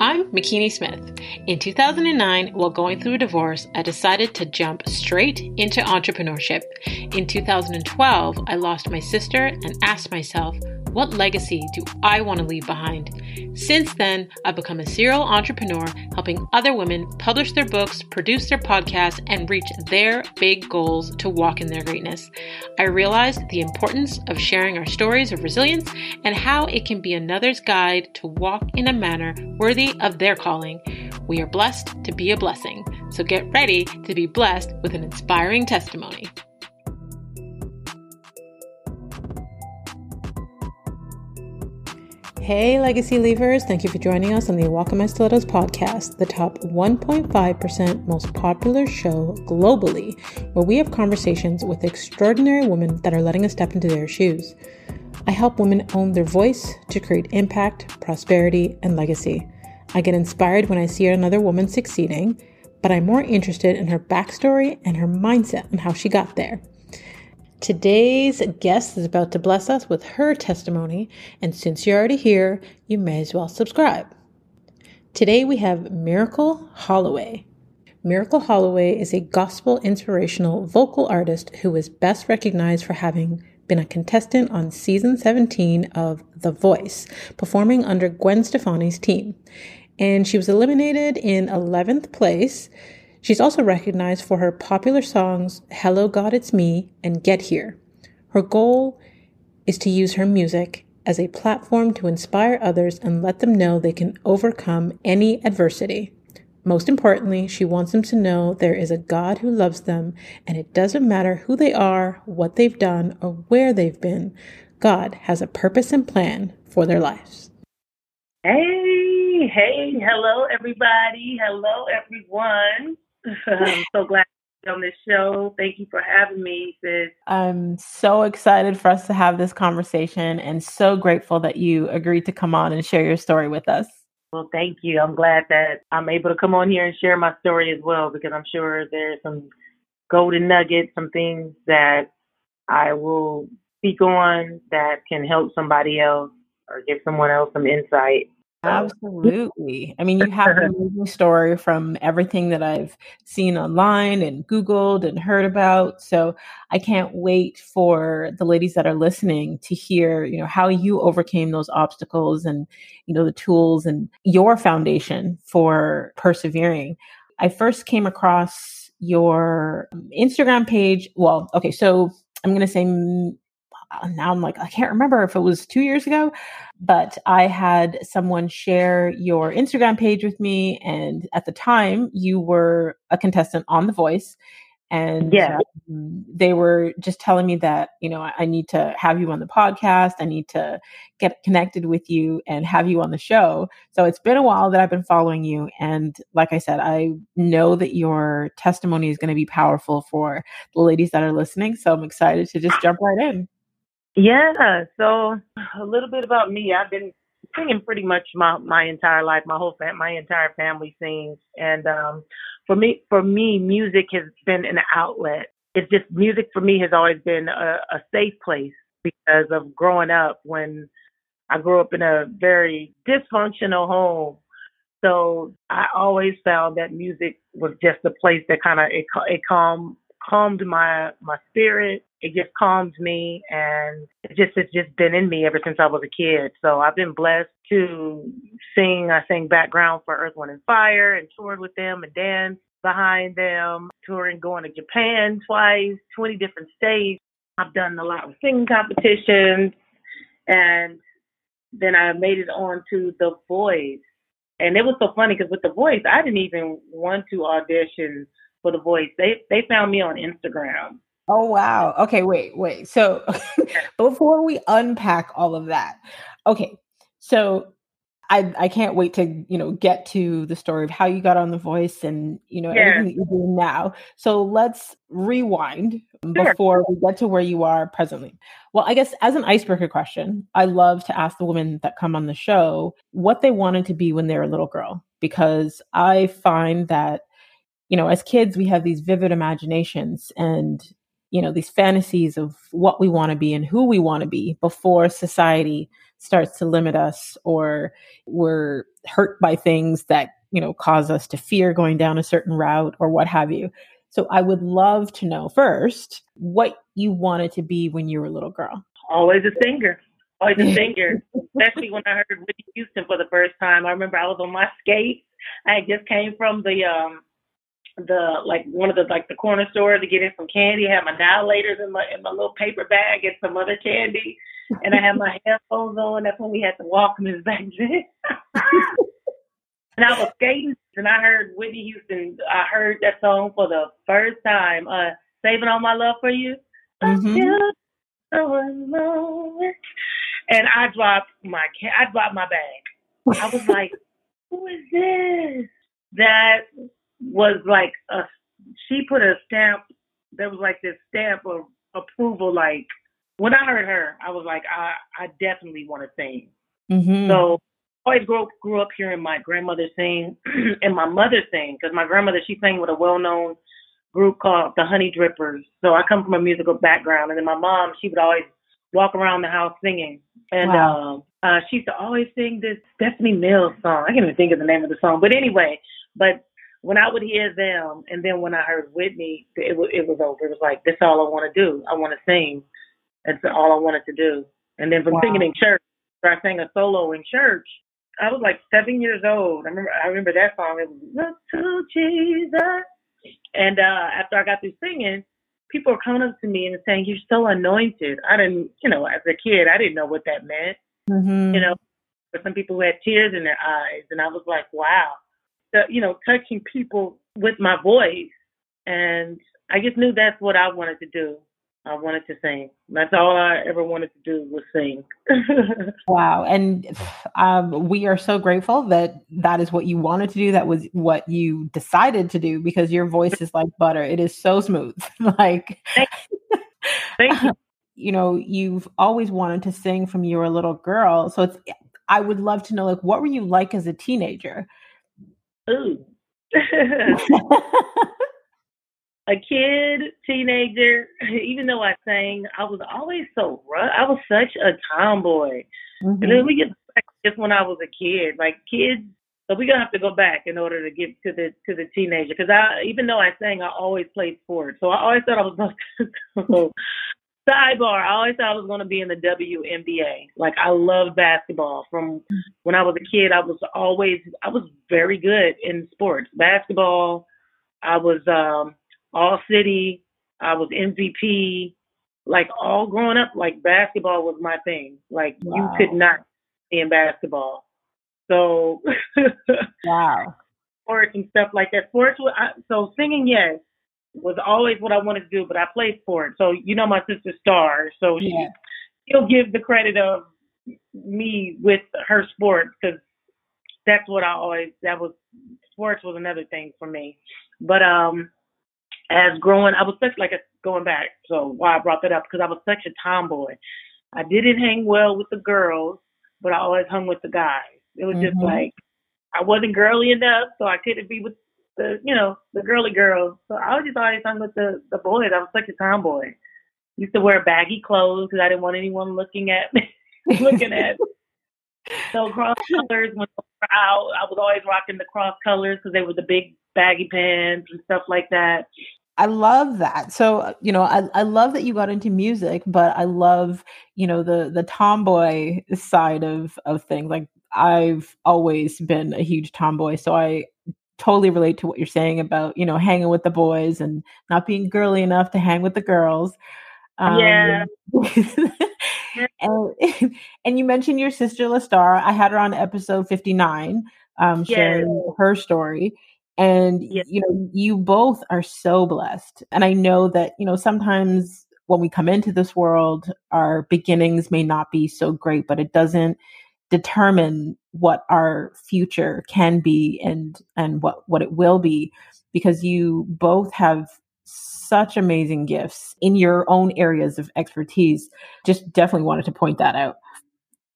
I'm Makini Smith. In 2009, while going through a divorce, I decided to jump straight into entrepreneurship. In 2012, I lost my sister and asked myself, what legacy do I want to leave behind? Since then, I've become a serial entrepreneur, helping other women publish their books, produce their podcasts, and reach their big goals to walk in their greatness. I realized the importance of sharing our stories of resilience and how it can be another's guide to walk in a manner worthy of their calling. We are blessed to be a blessing, so get ready to be blessed with an inspiring testimony. Hey, Legacy Leavers. Thank you for joining us on the Walk Welcome My Stilettos podcast, the top 1.5% most popular show globally, where we have conversations with extraordinary women that are letting us step into their shoes. I help women own their voice to create impact, prosperity, and legacy. I get inspired when I see another woman succeeding, but I'm more interested in her backstory and her mindset and how she got there. Today's guest is about to bless us with her testimony, and since you're already here, you may as well subscribe. Today we have Myracle Holloway. Myracle Holloway is a gospel inspirational vocal artist who is best recognized for having been a contestant on season 17 of The Voice, performing under Gwen Stefani's team. And she was eliminated in 11th place. She's also recognized for her popular songs Hello God It's Me and Get Here. Her goal is to use her music as a platform to inspire others and let them know they can overcome any adversity. Most importantly, she wants them to know there is a God who loves them, and it doesn't matter who they are, what they've done, or where they've been. God has a purpose and plan for their lives. Hey, hey, hello, everybody. Hello, everyone. I'm so glad to be on this show. Thank you for having me, sis. I'm so excited for us to have this conversation and so grateful that you agreed to come on and share your story with us. Well, thank you. I'm glad that I'm able to come on here and share my story as well because I'm sure there's some golden nuggets, some things that I will speak on that can help somebody else or give someone else some insight Absolutely. I mean, you have an amazing story from everything that I've seen online and Googled and heard about. So I can't wait for the ladies that are listening to hear, you know, how you overcame those obstacles and, you know, the tools and your foundation for persevering. I first came across your Instagram page. Well, okay. So I'm going to say now I'm like, I can't remember if it was two years ago, but I had someone share your Instagram page with me. And at the time, you were a contestant on The Voice. And yeah. Um, they were just telling me that, you know, I need to have you on the podcast. I need to get connected with you and have you on the show. So it's been a while that I've been following you. And like I said, I know that your testimony is going to be powerful for the ladies that are listening. So I'm excited to just jump right in. Yeah, so a little bit about me. I've been singing pretty much my my entire life. My whole fam- my entire family sings, and um, for me, for me, music has been an outlet. It's just music for me has always been a, a safe place because of growing up. When I grew up in a very dysfunctional home, so I always found that music was just a place that kind of it, it calmed calmed my my spirit. It just calmed me, and it just it's just been in me ever since I was a kid. So I've been blessed to sing. I sang background for Earth, Wind, and Fire, and toured with them and danced behind them, touring, going to Japan twice, 20 different states. I've done a lot of singing competitions, and then I made it on to The Voice. And it was so funny because with The Voice, I didn't even want to audition for the voice. They they found me on Instagram. Oh wow. Okay, wait, wait. So before we unpack all of that, okay. So I I can't wait to, you know, get to the story of how you got on the voice and, you know, yeah. everything that you're doing now. So let's rewind sure. before we get to where you are presently. Well, I guess as an icebreaker question, I love to ask the women that come on the show what they wanted to be when they were a little girl because I find that you know, as kids, we have these vivid imaginations and, you know, these fantasies of what we want to be and who we want to be before society starts to limit us or we're hurt by things that, you know, cause us to fear going down a certain route or what have you. So I would love to know first what you wanted to be when you were a little girl. Always a singer. Always a singer. Especially when I heard Whitney Houston for the first time. I remember I was on my skates. I just came from the um the like one of the like the corner store to get in some candy. I had my dilators in my in my little paper bag and some other candy, and I had my headphones on. That's when we had the Walkmans back then. and I was skating, and I heard Whitney Houston. I heard that song for the first time. Uh, "Saving All My Love for You." Mm-hmm. And I dropped my I dropped my bag. I was like, "Who is this?" That was like a she put a stamp there was like this stamp of approval like when I heard her, I was like, I, I definitely want to sing. Mm-hmm. So I always grew, grew up hearing my grandmother sing and my mother sing because my grandmother, she sang with a well-known group called the Honey Drippers. So I come from a musical background. And then my mom, she would always walk around the house singing. And wow. uh, uh, she used to always sing this Stephanie Mills song. I can't even think of the name of the song. But anyway, but when I would hear them, and then when I heard Whitney, it was it was over. It was like this all I want to do. I want to sing. That's all I wanted to do. And then from wow. singing in church, I sang a solo in church. I was like seven years old. I remember I remember that song. It was Look to Jesus. And uh after I got through singing, people were coming up to me and saying, "You're so anointed." I didn't, you know, as a kid, I didn't know what that meant. Mm-hmm. You know, for some people who had tears in their eyes, and I was like, "Wow." You know, touching people with my voice. And I just knew that's what I wanted to do. I wanted to sing. That's all I ever wanted to do was sing. wow. And um, we are so grateful that that is what you wanted to do. That was what you decided to do because your voice is like butter. It is so smooth. like, Thank you. Thank you. you know, you've always wanted to sing from you were a little girl. So it's, I would love to know, like, what were you like as a teenager? Ooh. a kid, teenager, even though I sang, I was always so rough. I was such a tomboy. Mm-hmm. And then we get back just when I was a kid. Like kids, so we're gonna have to go back in order to get to the to the teenager. Because I, even though I sang, I always played sports. So I always thought I was to Sidebar, I always thought I was going to be in the WNBA. Like I love basketball. From when I was a kid, I was always I was very good in sports. Basketball, I was um all city, I was MVP. Like all growing up, like basketball was my thing. Like wow. you could not be in basketball. So wow, sports and stuff like that. Sports. I, so singing, yes was always what I wanted to do, but I played sports. So you know my sister Star, so she yeah. she'll give the credit of me with her sports because that's what I always that was sports was another thing for me. But um as growing I was such like a going back, so why I brought that up because I was such a tomboy. I didn't hang well with the girls, but I always hung with the guys. It was mm-hmm. just like I wasn't girly enough, so I couldn't be with the you know the girly girls. So I was just always hung with the the boys. I was such a tomboy. Used to wear baggy clothes because I didn't want anyone looking at me, looking at. So cross colors when out, I was always rocking the cross colors because they were the big baggy pants and stuff like that. I love that. So, uh, you know, I, I love that you got into music, but I love, you know, the the tomboy side of of things. Like I've always been a huge tomboy, so I totally relate to what you're saying about you know hanging with the boys and not being girly enough to hang with the girls um, yeah. and, and you mentioned your sister Lastar. I had her on episode 59 um, sharing her story and you know you both are so blessed and i know that you know sometimes when we come into this world our beginnings may not be so great but it doesn't determine what our future can be and and what what it will be because you both have such amazing gifts in your own areas of expertise. Just definitely wanted to point that out.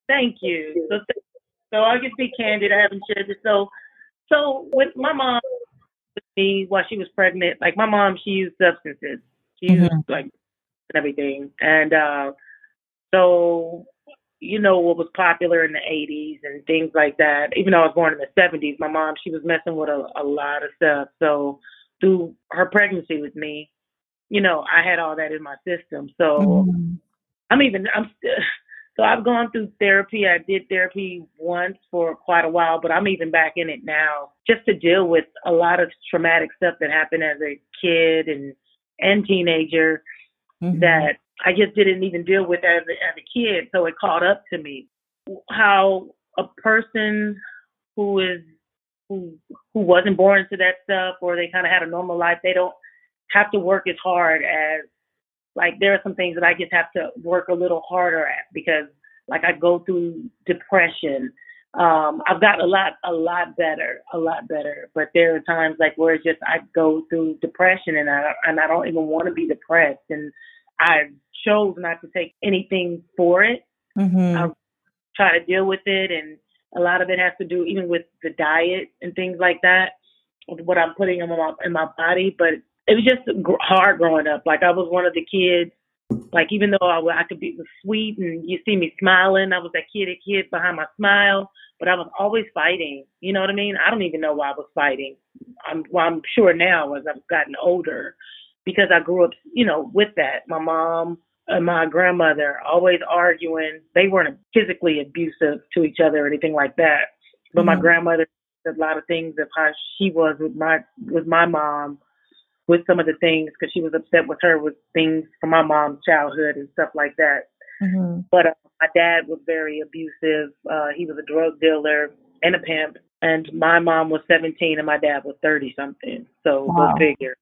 Thank you. So, so i'll just be candid i haven't shared this. So so with my mom with me while she was pregnant like my mom she used substances. She used mm-hmm. like everything. And uh so you know what was popular in the 80s and things like that. Even though I was born in the 70s, my mom she was messing with a, a lot of stuff. So through her pregnancy with me, you know, I had all that in my system. So mm-hmm. I'm even I'm still so I've gone through therapy. I did therapy once for quite a while, but I'm even back in it now just to deal with a lot of traumatic stuff that happened as a kid and and teenager mm-hmm. that I just didn't even deal with as a, as a kid. So it caught up to me how a person who is who who wasn't born to that stuff or they kind of had a normal life, they don't have to work as hard as like there are some things that I just have to work a little harder at because like I go through depression. Um, I've got a lot, a lot better, a lot better. But there are times like where it's just I go through depression and I and I don't even want to be depressed, and I chose not to take anything for it. Mm-hmm. I try to deal with it, and a lot of it has to do even with the diet and things like that, what I'm putting in my in my body. But it was just hard growing up. Like I was one of the kids. Like even though I, I could be sweet and you see me smiling, I was that kid, a kid behind my smile. But I was always fighting. You know what I mean? I don't even know why I was fighting. I'm well, I'm sure now as I've gotten older, because I grew up, you know, with that. My mom and my grandmother always arguing. They weren't physically abusive to each other or anything like that. But mm-hmm. my grandmother did a lot of things of how she was with my with my mom with some of the things because she was upset with her with things from my mom's childhood and stuff like that. Mm-hmm. But uh, my dad was very abusive. Uh, he was a drug dealer and a pimp. And my mom was 17 and my dad was 30 something. So wow. go figure.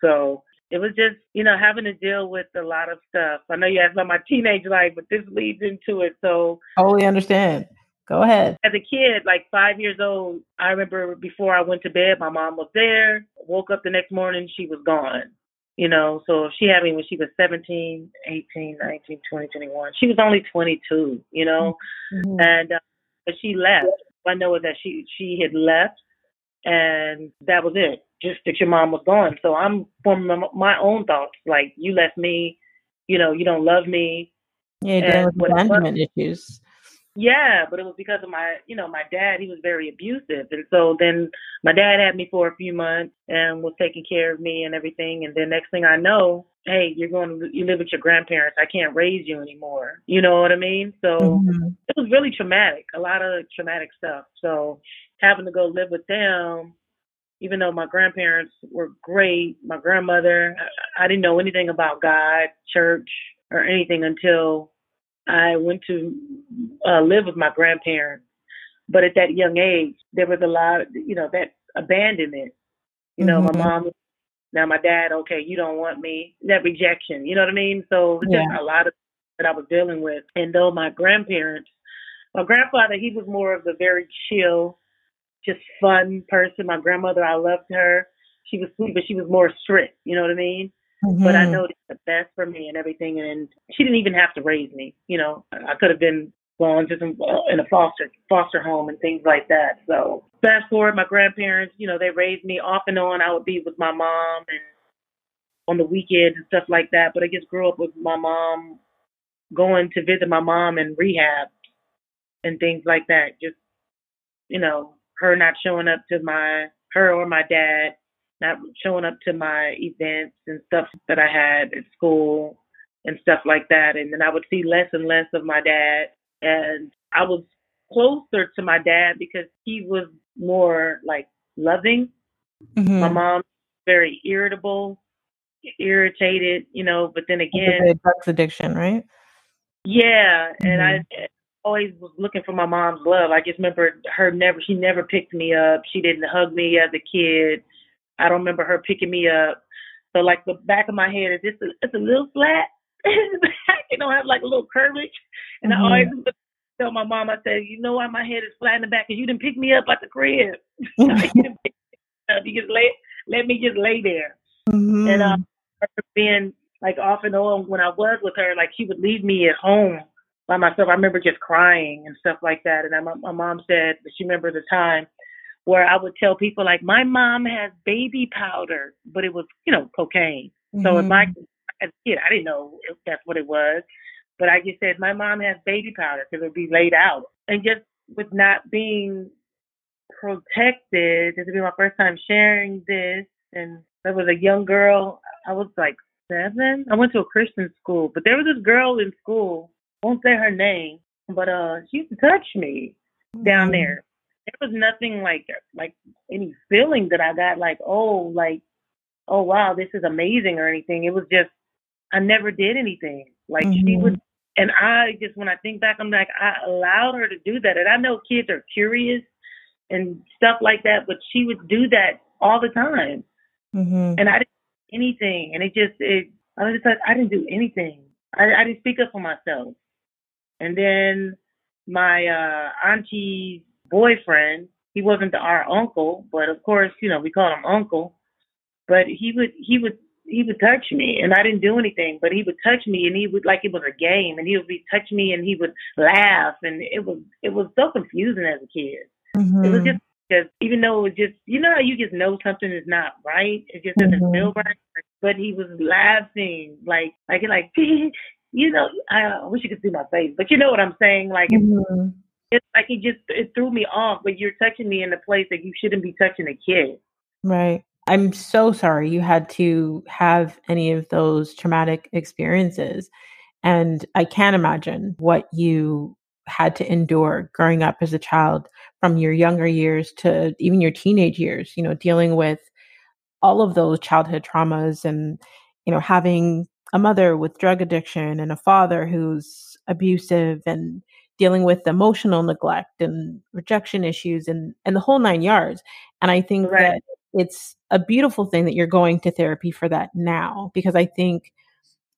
So it was just, you know, having to deal with a lot of stuff. I know you asked about my teenage life, but this leads into it. So totally understand. Go ahead. As a kid, like five years old, I remember before I went to bed, my mom was there. Woke up the next morning, she was gone. You know, so she had me when she was 17, 18, 19, 20, 21. She was only 22, you know, mm-hmm. and uh, but she left. I know that she she had left, and that was it. Just that your mom was gone. So I'm forming my own thoughts. Like you left me, you know, you don't love me. Yeah, dealing with abandonment issues. Yeah, but it was because of my, you know, my dad. He was very abusive, and so then my dad had me for a few months and was taking care of me and everything. And then next thing I know, hey, you're going to you live with your grandparents. I can't raise you anymore. You know what I mean? So mm-hmm. it was really traumatic. A lot of traumatic stuff. So having to go live with them, even though my grandparents were great, my grandmother, I, didn't know anything about God, church, or anything until I went to uh, live with my grandparents. But at that young age, there was a lot, you know, that abandonment. You know, mm-hmm. my mom, now my dad, okay, you don't want me, that rejection, you know what I mean? So yeah. just a lot of that I was dealing with. And though my grandparents, my grandfather, he was more of a very chill, just fun person. My grandmother, I loved her. She was sweet, but she was more strict, you know what I mean? Mm-hmm. But I mm-hmm. know it's the best for me and everything. And she didn't even have to raise me. You know, I could have been going to some in a foster foster home and things like that. So fast forward, my grandparents, you know, they raised me off and on. I would be with my mom and on the weekends and stuff like that. But I just grew up with my mom going to visit my mom in rehab and things like that. Just you know, her not showing up to my her or my dad not showing up to my events and stuff that I had at school and stuff like that. And then I would see less and less of my dad. And I was closer to my dad because he was more like loving. Mm-hmm. My mom very irritable, irritated, you know, but then again drugs addiction, right? Yeah. Mm-hmm. And I mm-hmm. Always was looking for my mom's love. I just remember her never she never picked me up. She didn't hug me as a kid. I don't remember her picking me up. So like the back of my head is just a, it's a little flat. you know, I have like a little curvature. And mm-hmm. I always tell my mom, I said, you know why my head is flat in the back? Because you didn't pick me up at the crib. you just let let me just lay there. Mm-hmm. And um, being like off and on when I was with her, like she would leave me at home by myself. I remember just crying and stuff like that. And I, my, my mom said that she remember the time where I would tell people like my mom has baby powder, but it was you know cocaine. Mm-hmm. So in my as a kid, I didn't know if that's what it was, But I just said my mom has baby powder because it would be laid out, and just with not being protected, this would be my first time sharing this, and there was a young girl. I was like seven. I went to a Christian school, but there was this girl in school. Won't say her name, but uh, she used to touch me down Mm-hmm. there. There was nothing like like any feeling that I got like oh like oh wow this is amazing or anything. It was just I never did anything. Like she Mhm. would, and I just when I think back, I'm like I allowed her to do that. And I know kids are curious and stuff like that, but she would do that all the time Mm-hmm. and I didn't do anything. And it just, it, I was just like, I didn't do anything. I, I didn't speak up for myself. And then my uh, auntie's boyfriend, he wasn't our uncle, but of course, you know, we called him uncle. But he would, he would, he would touch me, and I didn't do anything. But he would touch me, and he would like it was a game, and he would be touch me, and he would laugh, and it was, it was so confusing as a kid. Mm-hmm. It was just because even though it was just you know how you just know something is not right, it just doesn't Mhm. feel right. But he was laughing like like like you know I wish you could see my face, but you know what I'm saying. Like it's, Mm-hmm. it's like it just it threw me off. But you're touching me in a place that you shouldn't be touching a kid. Right. I'm so sorry you had to have any of those traumatic experiences. And I can't imagine what you had to endure growing up as a child from your younger years to even your teenage years, you know, dealing with all of those childhood traumas and, you know, having a mother with drug addiction and a father who's abusive and dealing with emotional neglect and rejection issues and, and the whole nine yards. And I think Right. that it's a beautiful thing that you're going to therapy for that now because I think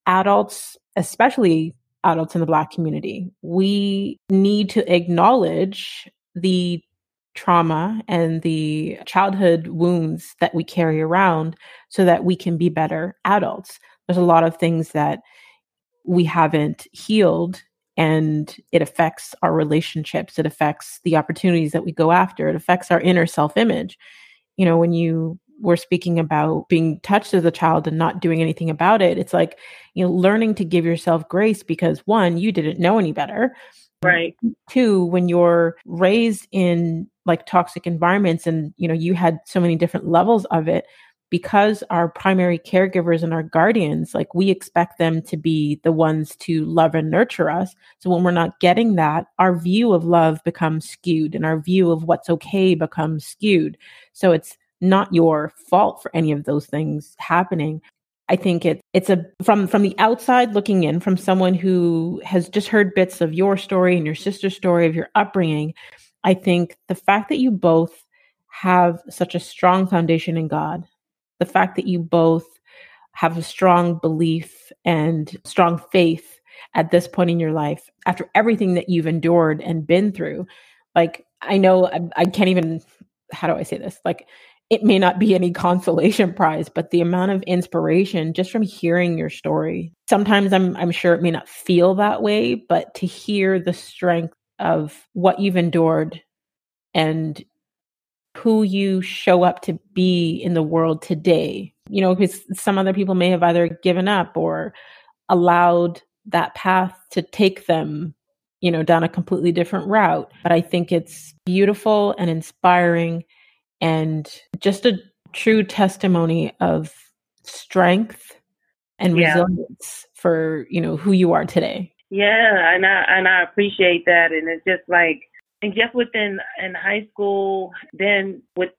adults, especially adults in the Black community, we need to acknowledge the trauma and the childhood wounds that we carry around so that we can be better adults. There's a lot of things that we haven't healed and it affects our relationships it affects the opportunities that we go after it affects our inner self-image you know when you were speaking about being touched as a child and not doing anything about it it's like you know learning to give yourself grace because one you didn't know any better Right. two when you're raised in like toxic environments and you know you had so many different levels of it because our primary caregivers and our guardians like we expect them to be the ones to love and nurture us so when we're not getting that our view of love becomes skewed and our view of what's okay becomes skewed so it's not your fault for any of those things happening I think it it's a from from the outside looking in from someone who has just heard bits of your story and your sister's story of your upbringing. I think the fact that you both have such a strong foundation in God, the fact that you both have a strong belief and strong faith at this point in your life after everything that you've endured and been through. Like I know I, I can't even how do I say this? Like it may not be any consolation prize, but the amount of inspiration just from hearing your story. Sometimes I'm I'm sure it may not feel that way, but to hear the strength of what you've endured and who you show up to be in the world today. You know, because some other people may have either given up or allowed that path to take them, you know, down a completely different route. But I think it's beautiful and inspiring and just a true testimony of strength and Yeah. resilience for you know who you are today Yeah, and I and I appreciate that, and it's just like, and just within in high school, then with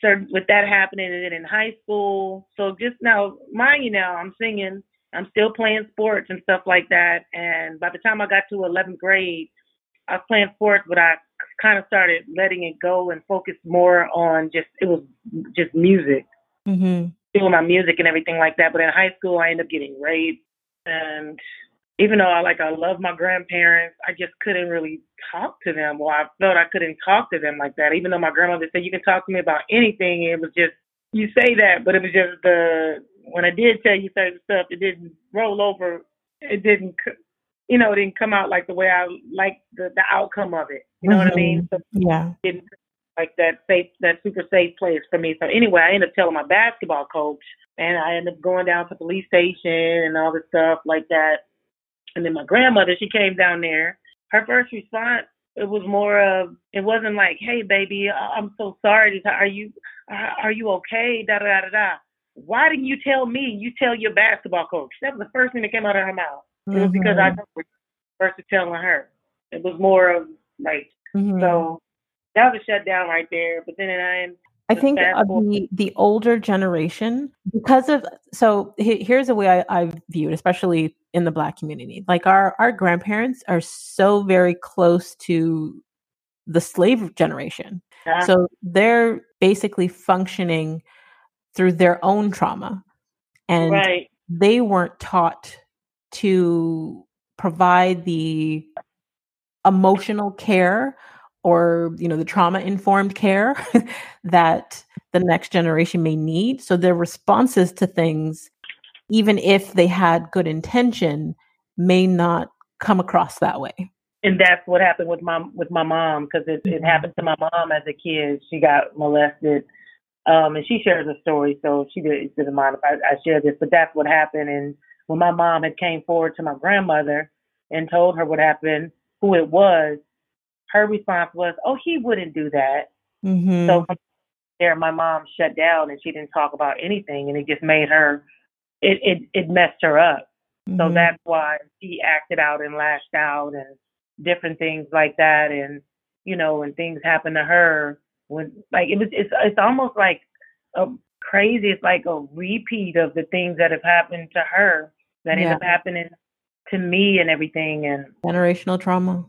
certain with that happening, and then in high school, so just now, mind you, now I'm singing, I'm still playing sports and stuff like that, and by the time I got to 11th grade, I was playing sports, but I kind of started letting it go and focus more on just it was just music mm-hmm. doing my music and everything like that. But in high school, I ended up getting raped, and even though I like I love my grandparents, I just couldn't really talk to them, or I felt I couldn't talk to them like that. Even though my grandmother said you can talk to me about anything, it was just you say that, but it was just the when I did tell you certain stuff, it didn't roll over. It didn't, you know, it didn't come out like the way I like the the outcome of it. You know what I mm-hmm. mean? So yeah It didn't like that safe that super safe place for me. So anyway, I ended up telling my basketball coach and I ended up going down to the police station and all this stuff like that. And then my grandmother, she came down there. Her first response, it was more of, it wasn't like, hey, baby, I'm so sorry. Are you, are you okay? Da da da da. Why didn't you tell me? You tell your basketball coach. That was the first thing that came out of her mouth. Mm-hmm. It was because I mm-hmm. versus telling her. It was more of like, mm-hmm. so that was a shutdown right there. But then I I think the the older generation because of so here's the way I, I view it, especially in the Black community. Like our our grandparents are so very close to the slave generation, yeah. so they're basically functioning through their own trauma, and right. they weren't taught to provide the emotional care or you know the trauma informed care that the next generation may need. So their responses to things even if they had good intention may not come across that way. And that's what happened with my with my mom because it, it mm-hmm. happened to my mom as a kid. She got molested um and she shares a story so she did, didn't mind if I, I share this but that's what happened. And when my mom had came forward to my grandmother and told her what happened who it was her response was, "Oh, he wouldn't do that." Mm-hmm. So there, my mom shut down and she didn't talk about anything, and it just made her, it it it messed her up. Mm-hmm. So that's why she acted out and lashed out and different things like that, and you know, when things happen to her, when like it was, it's it's almost like a crazy. It's like a repeat of the things that have happened to her that yeah. end up happening to me and everything, and generational trauma.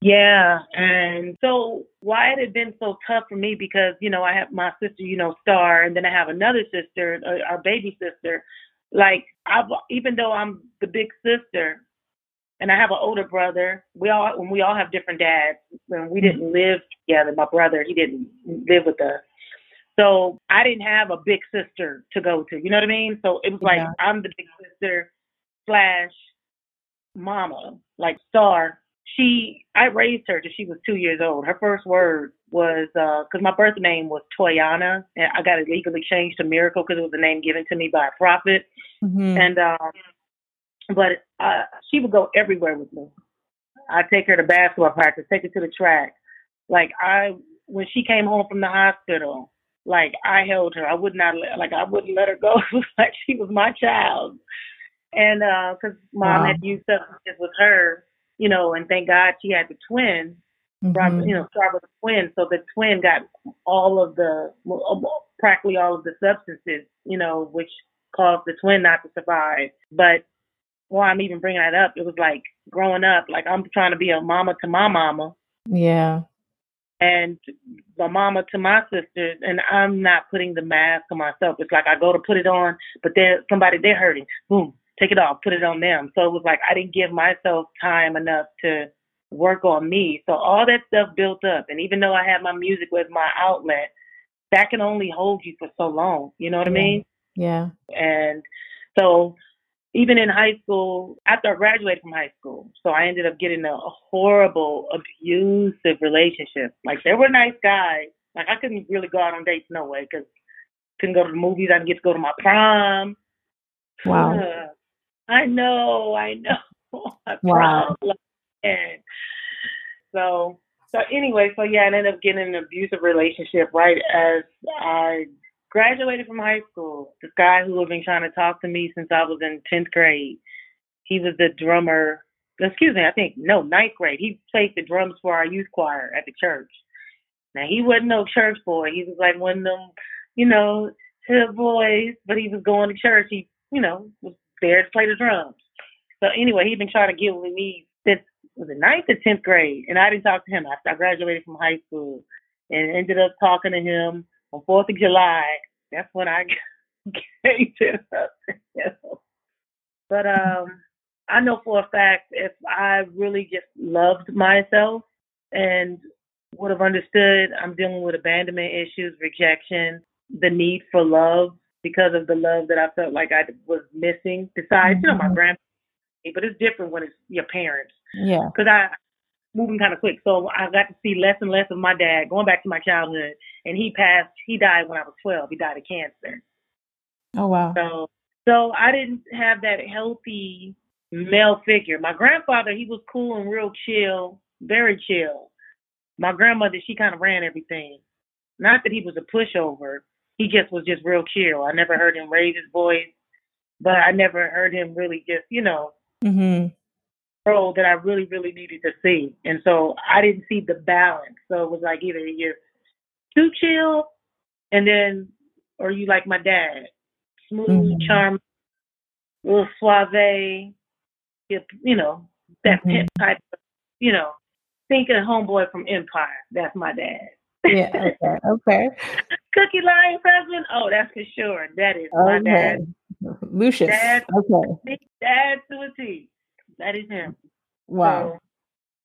Yeah, and so why it had been so tough for me because you know I have my sister, you know, Star, and then I have another sister, uh, our baby sister. Like I've even though I'm the big sister, and I have an older brother. We all when we all have different dads. When we didn't live together, my brother he didn't live with us, so I didn't have a big sister to go to. You know what I mean? So it was like yeah. I'm the big sister slash mama, like Star she I raised her till she was two years old. Her first word was because uh, my birth name was Toyana, and I got it legally changed to Myracle because it was a name given to me by a prophet. Mm-hmm. And um, but uh, she would go everywhere with me. I take her to basketball practice, take her to the track. Like I, when she came home from the hospital, like I held her. I would not let, like I wouldn't let her go. like she was my child. And because uh, mom wow. had used substances with her, you know, and thank God she had the twin, mm-hmm. you know, a twin. So the twin got all of the, practically all of the substances, you know, which caused the twin not to survive. But while I'm even bringing that up, it was like growing up, like I'm trying to be a mama to my mama. Yeah. And the mama to my sisters, and I'm not putting the mask on myself. It's like I go to put it on, but there somebody they're hurting. Boom, take it off, put it on them. So it was like I didn't give myself time enough to work on me. So all that stuff built up. And even though I had my music with my outlet, that can only hold you for so long. You know what yeah. I mean? Yeah. And so even in high school, after I graduated from high school, so I ended up getting a, a horrible, abusive relationship. Like there were nice guys. Like I couldn't really go out on dates no way because couldn't go to the movies. I didn't get to go to my prom. Wow. I know, I know. wow. And so, so anyway, so yeah, I ended up getting an abusive relationship right as I graduated from high school. This guy who had been trying to talk to me since I was in tenth grade. He was the drummer. Excuse me, I think no ninth grade. He played the drums for our youth choir at the church. Now he wasn't no church boy. He was like one of them, you know, hood boys. But he was going to church. He, you know, was there to play the drums. So anyway, he'd been trying to get with me since was it ninth or tenth grade, and I didn't talk to him after I graduated from high school, and ended up talking to him on Fourth of July. That's when I came to him. But um, I know for a fact if I really just loved myself and would have understood I'm dealing with abandonment issues, rejection, the need for love, because of the love that I felt like I was missing. Besides, mm-hmm. you know, my mm-hmm. grandparents, but it's different when it's your parents. Yeah. Because I moving kind of quick, so I got to see less and less of my dad. Going back to my childhood, and he passed. He died when I was twelve. He died of cancer. Oh wow. So so I didn't have that healthy male figure. My grandfather, he was cool and real chill, very chill. My grandmother, she kind of ran everything. Not that he was a pushover. He just was just real chill. I never heard him raise his voice, but I never heard him really just, you know, mm-hmm. role that I really, really needed to see. And so I didn't see the balance. So it was like either you're too chill and then, or you like my dad, smooth, mm-hmm. charming, little suave, you know, that mm-hmm. type of, you know, think of homeboy from Empire. That's my dad. Yeah, okay, okay. Cookie Lyon President. Oh, that's for sure. That is okay. my dad. Lucious. Dad, okay. Dad to a T. That is him. Wow. So,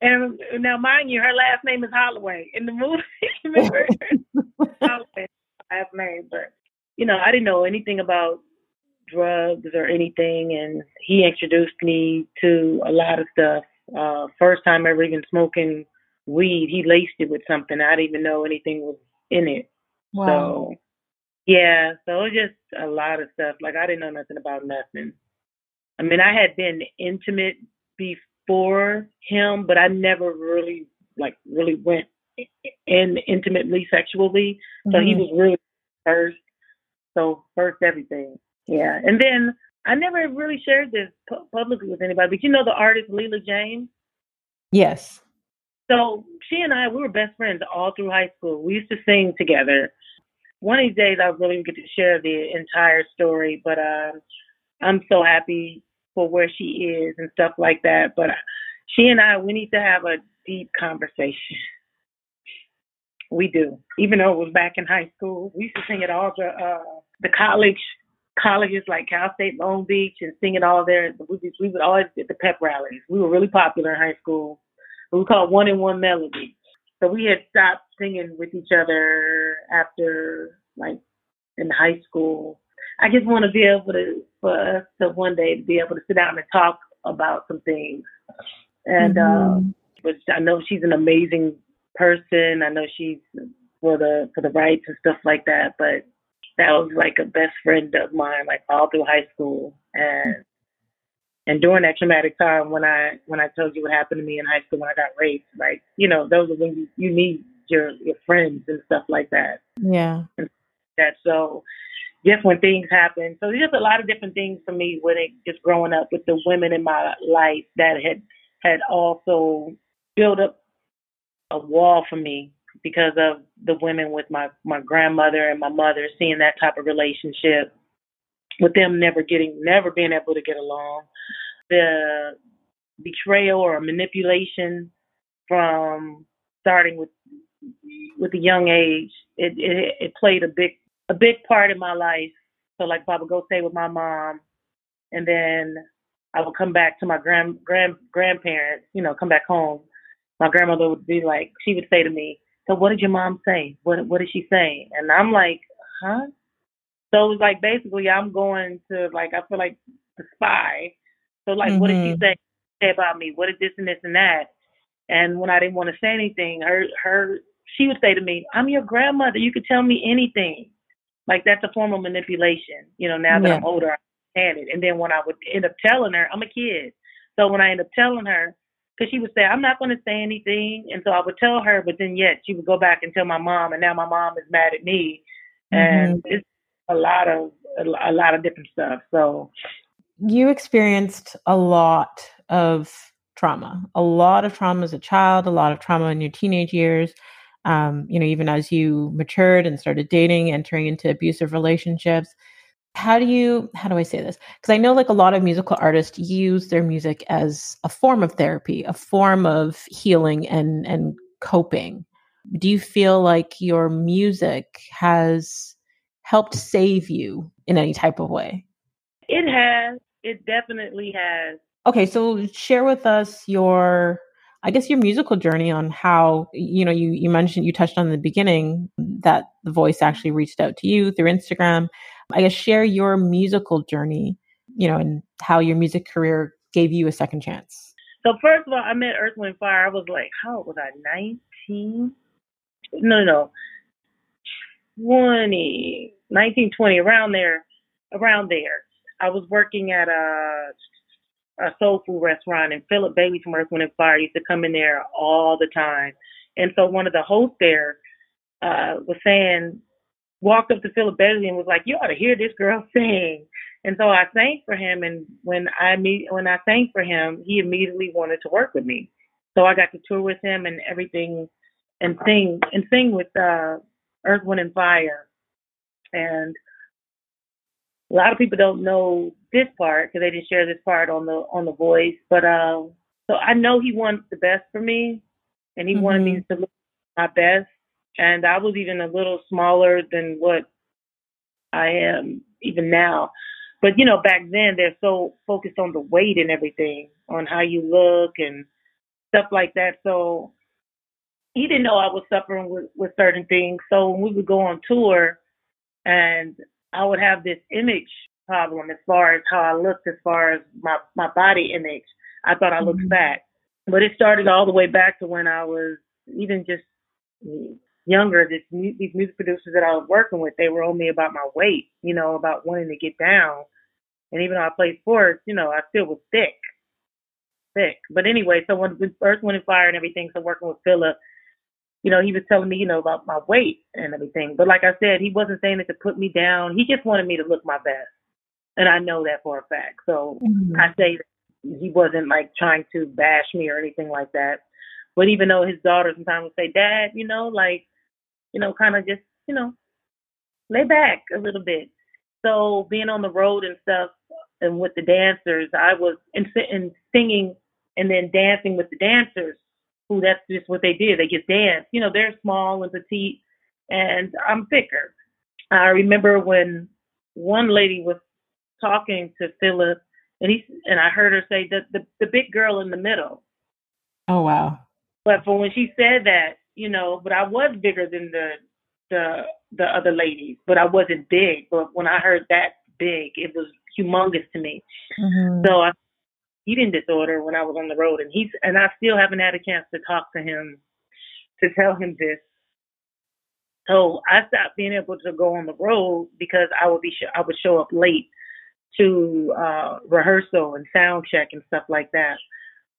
and now, mind you, her last name is Holloway in the movie. remember? Holloway, last name, but you know, I didn't know anything about drugs or anything, and he introduced me to a lot of stuff. Uh, first time ever even smoking weed, he laced it with something. I didn't even know anything was in it. Wow. So yeah, so it was just a lot of stuff. Like I didn't know nothing about nothing. I mean, I had been intimate before him, but I never really like really went in intimately sexually. So mm-hmm. he was really first. So first everything. Yeah, and then I never really shared this pu- publicly with anybody. But you know the artist Leela James. Yes. So she and I, we were best friends all through high school. We used to sing together. One of these days, I'll really get to share the entire story, but um, I'm so happy for where she is and stuff like that. But she and I, we need to have a deep conversation. We do, even though it was back in high school. We used to sing at all the uh, the college colleges like Cal State Long Beach and sing it all there. We, we would always get the pep rallies. We were really popular in high school. We called One in One Melody. So we had stopped singing with each other after like in high school. I just want to be able to for us to one day to be able to sit down and talk about some things. And mm-hmm. um but I know she's an amazing person. I know she's for the for the rights and stuff like that. But that was like a best friend of mine, like all through high school. And and during that traumatic time when I when I told you what happened to me in high school when I got raped, like, you know, those are when you, you need your your friends and stuff like that. Yeah. And that so just when things happen. So there's just a lot of different things for me when it just growing up with the women in my life that had had also built up a wall for me because of the women with my my grandmother and my mother seeing that type of relationship with them never getting never being able to get along. The betrayal or manipulation from starting with with a young age it, it it played a big a big part in my life. So like i would go stay with my mom. And then i would come back to my grand grand grandparents you know come back home. My grandmother would be like she would say to me so what did your mom say? What what did she say and i'm like huh so it was like basically I'm going to like I feel like the spy. So like mm-hmm. what did she say, say about me? What did this and this and that? And when I didn't want to say anything, her her she would say to me, I'm your grandmother, you could tell me anything. Like that's a form of manipulation. You know, now that yeah. I'm older I understand it. And then when I would end up telling her, I'm a kid. So when I end up telling her, because she would say, I'm not going to say anything. And so I would tell her, but then yet she would go back and tell my mom, and now my mom is mad at me. And mm-hmm. it's a lot of a, lot of different stuff. So you experienced a lot of trauma, a lot of trauma as a child, a lot of trauma in your teenage years. Um, you know, even as you matured and started dating, entering into abusive relationships. How do you, how do I say this? Because I know like a lot of musical artists use their music as a form of therapy, a form of healing and, and coping. Do you feel like your music has helped save you in any type of way? It has. It definitely has. Okay, so share with us your I guess your musical journey on how you know you you mentioned you touched on in the beginning that the voice actually reached out to you through Instagram. I guess share your musical journey, you know, and how your music career gave you a second chance. So first of all, I met Earth Wind Fire. I was like, how old was I? Nineteen? No, no, no. 20, 1920, around there, around there. I was working at a a soul food restaurant, and Philip Bailey from Earth, Wind and Fire used to come in there all the time. And so one of the hosts there uh, was saying, walked up to Philip Bailey and was like, "You ought to hear this girl sing." And so I sang for him, and when I meet when I sang for him, he immediately wanted to work with me. So I got to tour with him and everything, and sing and sing with uh, Earth, Wind and Fire. And a lot of people don't know this part because they didn't share this part on the on the voice. But um, so I know he wants the best for me, and he mm-hmm. wanted me mm-hmm. to look my best. And I was even a little smaller than what I am even now. But you know, back then they're so focused on the weight and everything, on how you look and stuff like that. So he didn't know I was suffering with, with certain things. So when we would go on tour and I would have this image problem as far as how I looked, as far as my my body image. I thought I looked mm-hmm. fat, but it started all the way back to when I was even just younger. This these music producers that I was working with, they were on me about my weight, you know, about wanting to get down. And even though I played sports, you know, I still was thick, thick. But anyway, so when we first went and Fire and everything, so working with Philip, you know, he was telling me, you know, about my weight and everything. But like I said, he wasn't saying it to put me down. He just wanted me to look my best. And I know that for a fact. So mm-hmm. I say he wasn't like trying to bash me or anything like that. But even though his daughter sometimes would say, Dad, you know, like, you know, kind of just, you know, lay back a little bit. So being on the road and stuff and with the dancers, I was and, and singing and then dancing with the dancers who that's just what they did. They just dance. You know, they're small and petite, and I'm thicker. I remember when one lady was talking to Philip, and he and I heard her say that the the big girl in the middle. Oh wow! But for when she said that, you know, but I was bigger than the the the other ladies, but I wasn't big. But when I heard that big, it was humongous to me. Mm-hmm. So I eating disorder when I was on the road, and he's and I still haven't had a chance to talk to him to tell him this. So I stopped being able to go on the road because I would be I would show up late to uh rehearsal and sound check and stuff like that.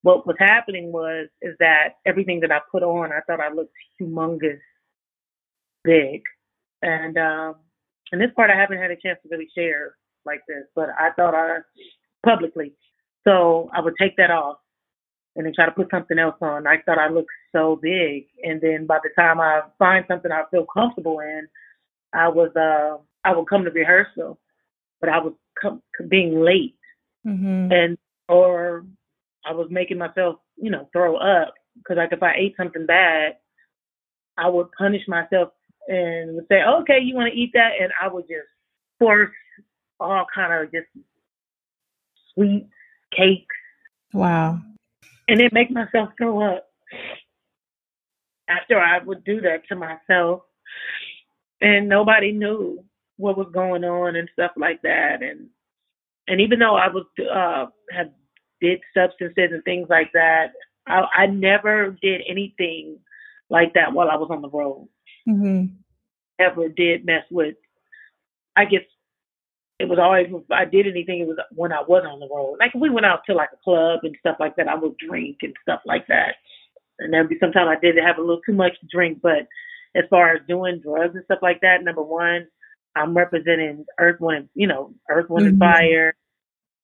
What was happening was is that everything that I put on, I thought I looked humongous, big, and um, and this part I haven't had a chance to really share like this, but I thought I publicly so I would take that off and then try to put something else on. I thought I looked so big, and then by the time I find something I feel comfortable in, I was uh I would come to rehearsal, but I was come, being late, mm-hmm. and or I was making myself you know throw up because like if I ate something bad, I would punish myself and would say, okay, you want to eat that, and I would just force all kind of just sweet cakes. Wow. And it make myself throw up after I would do that to myself. And nobody knew what was going on and stuff like that. And and even though I was uh had did substances and things like that, I, I never did anything like that while I was on the road. Mm-hmm. Ever did mess with, I guess, it was always if I did anything, it was when I was on the road. Like if we went out to like a club and stuff like that, I would drink and stuff like that. And there'd be sometimes I did have a little too much to drink, but as far as doing drugs and stuff like that, number one, I'm representing Earth, Wind, you know, Earth, Wind mm-hmm. and Fire,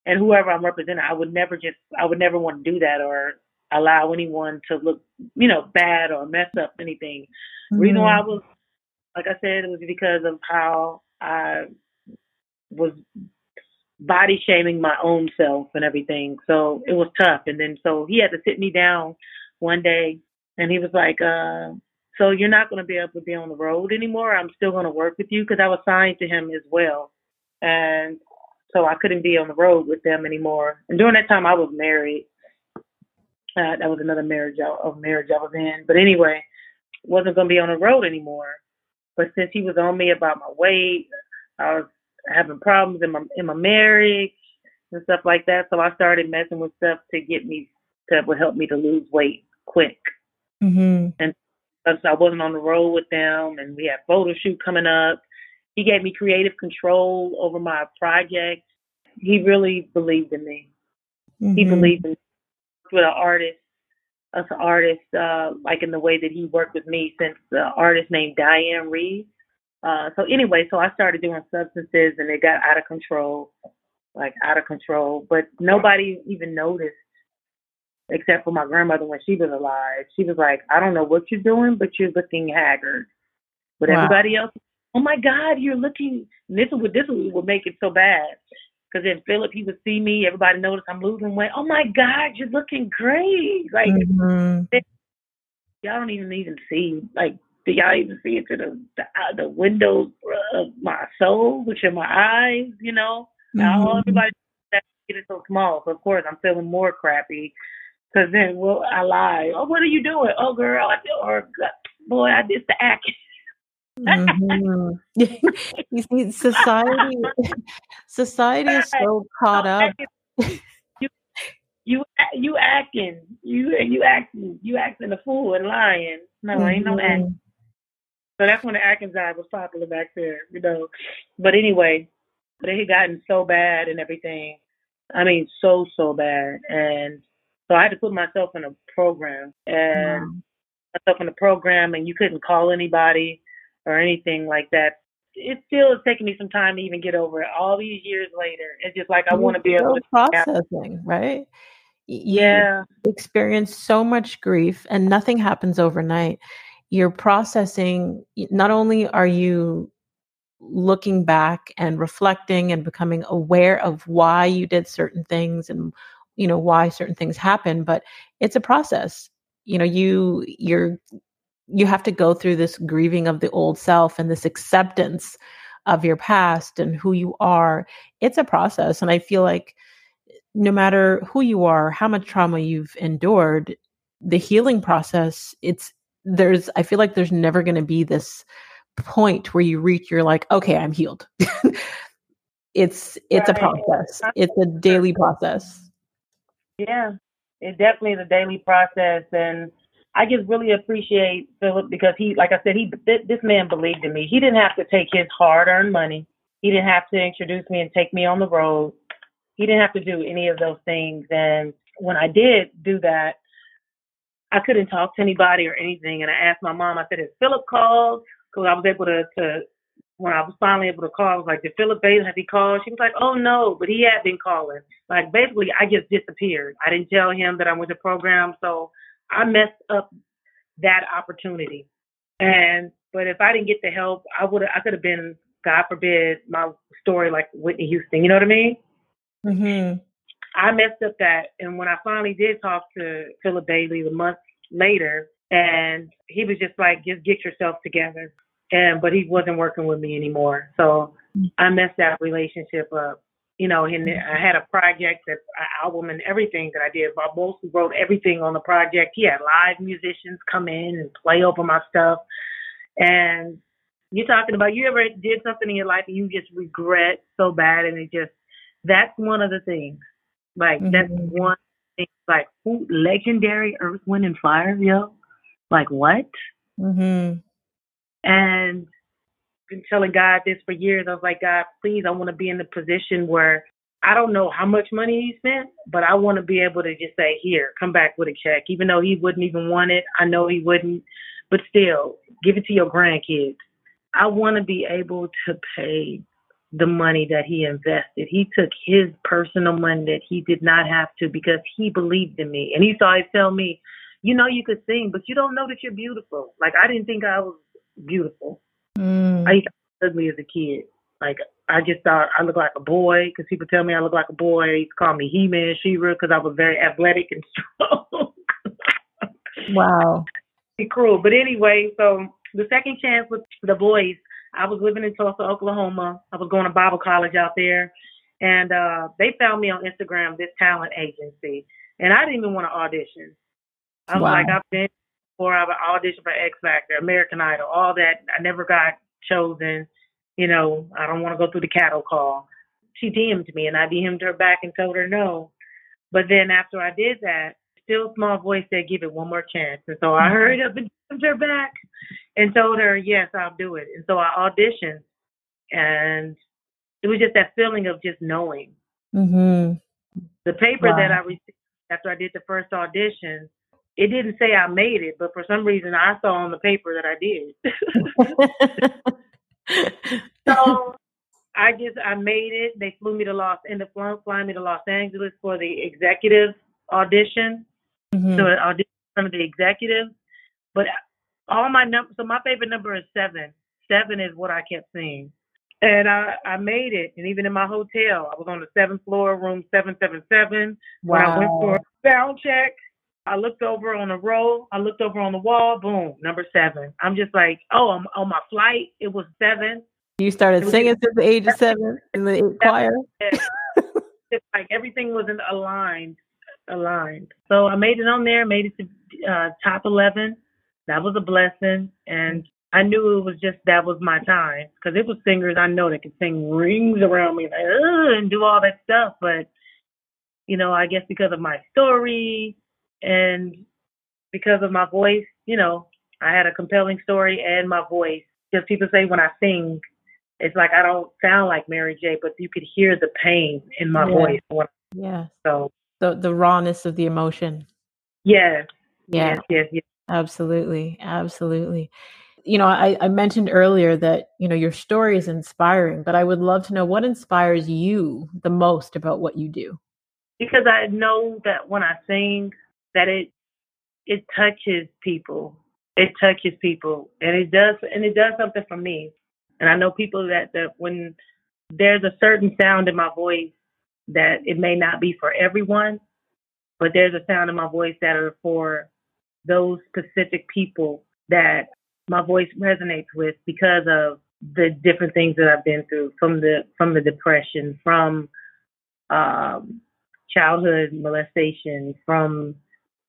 and whoever I'm representing, I would never just, I would never want to do that or allow anyone to look, you know, bad or mess up anything. Mm-hmm. reason why I was, like I said, it was because of how I was body shaming my own self and everything. So it was tough. And then so he had to sit me down one day and he was like, uh, so you're not going to be able to be on the road anymore. I'm still going to work with you because I was signed to him as well. And so I couldn't be on the road with them anymore. And during that time I was married. Uh, that was another marriage of marriage I was in. But anyway, wasn't going to be on the road anymore. But since he was on me about my weight, I was having problems in my in my marriage and stuff like that. So I started messing with stuff to get me that would help me to lose weight quick. Mm-hmm. And I wasn't on the road with them, and we had photo shoot coming up. He gave me creative control over my project. He really believed in me. Mm-hmm. He believed in with an artist, as an artist, uh, like in the way that he worked with me since the artist named Dianne Reeves. Uh, so anyway, so I started doing substances and it got out of control, like out of control. But nobody even noticed except for my grandmother when she was alive. She was like, I don't know what you're doing, but you're looking haggard. But wow. everybody else, oh my God, you're looking. This is what this would make it so bad. Because then Philip, he would see me. Everybody noticed I'm losing weight. Oh my God, you're looking great. Like mm-hmm. y'all don't even even see. Like do y'all even see it to the the, uh, the windows of my soul, which are my eyes? You know, mm-hmm. now everybody get it so small. So of course I'm feeling more crappy. Cause then, well, I lie. Oh, what are you doing? Oh, girl, I feel, or boy, I did the act. mm-hmm. you see, society, society is so caught up. You, you, you acting, you, you acting, you acting a fool and lying. No, mm-hmm. ain't no acting. So that's when the Atkins diet was popular back there, you know. But anyway, but it had gotten so bad and everything. I mean, so so bad, and so I had to put myself in a program and wow. myself in a program, and you couldn't call anybody or anything like that. It still is taking me some time to even get over it. All these years later, it's just like I want to be able to processing, right? yeah, experience so much grief, and nothing happens overnight. You're processing. Not only are you looking back and reflecting and becoming aware of why you did certain things and you know why certain things happen but it's a process you know you you're you have to go through this grieving of the old self and this acceptance of your past and who you are it's a process and i feel like no matter who you are how much trauma you've endured the healing process it's there's i feel like there's never going to be this point where you reach you're like okay i'm healed it's it's right. a process it's a daily process yeah, it definitely is a daily process, and I just really appreciate Philip because he, like I said, he this man believed in me. He didn't have to take his hard-earned money. He didn't have to introduce me and take me on the road. He didn't have to do any of those things. And when I did do that, I couldn't talk to anybody or anything. And I asked my mom. I said, "Has Philip called?" Because I was able to to when I was finally able to call, I was like, did Philip Bailey, have he called? She was like, oh no, but he had been calling. Like basically I just disappeared. I didn't tell him that I went to the program. So I messed up that opportunity. And, but if I didn't get the help, I would have, I could have been, God forbid, my story like Whitney Houston. You know what I mean? Mm-hmm. I messed up that. And when I finally did talk to Philip Bailey the month later, and he was just like, just get yourself together and but he wasn't working with me anymore. So I messed that relationship up. You know, and I had a project, that an album, and everything that I did. Bob mostly wrote everything on the project. He had live musicians come in and play over my stuff. And you're talking about you ever did something in your life and you just regret so bad, and it just that's one of the things. Like mm-hmm. that's one thing. Like who, legendary Earth, Wind, and Fire, yo. Like what? Mm-hmm. And I've been telling God this for years. I was like, God, please, I want to be in the position where I don't know how much money he spent, but I want to be able to just say, here, come back with a check. Even though he wouldn't even want it, I know he wouldn't, but still, give it to your grandkids. I want to be able to pay the money that he invested. He took his personal money that he did not have to because he believed in me. And he used to always tell me, you know, you could sing, but you don't know that you're beautiful. Like I didn't think I was beautiful. Mm. I used to ugly as a kid. Like I just thought I looked like a boy because people tell me I look like a boy. They used to call me He-Man, She-Ra because I was very athletic and strong. wow. Be cruel, but anyway, so the second chance with the Voice. I was living in Tulsa, Oklahoma. I was going to Bible college out there, and uh they found me on Instagram, this talent agency, and I didn't even want to audition. I was wow. like, I've been before I've auditioned for X Factor, American Idol, all that. I never got chosen. You know, I don't want to go through the cattle call. She DM'd me and I DM'd her back and told her no. But then after I did that, still small voice said, give it one more chance. And so I mm-hmm. hurried up and DM'd her back and told her, yes, I'll do it. And so I auditioned and it was just that feeling of just knowing. Mm-hmm. The paper wow. that I received after I did the first audition, it didn't say I made it, but for some reason I saw on the paper that I did. so I just I made it. They flew me to Los up flying me to Los Angeles for the executive audition. Mm-hmm. So audition some of the executives. But all my numbers so my favorite number is seven. Seven is what I kept seeing. And I, I made it. And even in my hotel, I was on the seventh floor, room 777. Wow. When I went for a sound check, I looked over on the row. I looked over on the wall. Boom, number seven. I'm just like, oh, I'm on my flight. It was seven. You started singing since the age of seven in the choir. it's like everything was not aligned, aligned. So I made it on there. Made it to uh, top eleven. That was a blessing, and I knew it was just that was my time because it was singers I know that could sing rings around me like and do all that stuff. But you know, I guess because of my story and because of my voice, you know, I had a compelling story and my voice. Because people say when I sing, it's like I don't sound like Mary J, but you could hear the pain in my yeah. voice. yeah. So the the rawness of the emotion. Yes. Yeah. Yes, yes, yes. Absolutely. Absolutely you know, I, I, mentioned earlier that, you know, your story is inspiring, but I would love to know what inspires you the most about what you do. Because I know that when I sing that it it touches people. It touches people and it does and it does something for me. And I know people that that when there's a certain sound in my voice that it may not be for everyone, but there's a sound in my voice that are for those specific people that my voice resonates with because of the different things that I've been through from the from the depression, from um, childhood molestation, from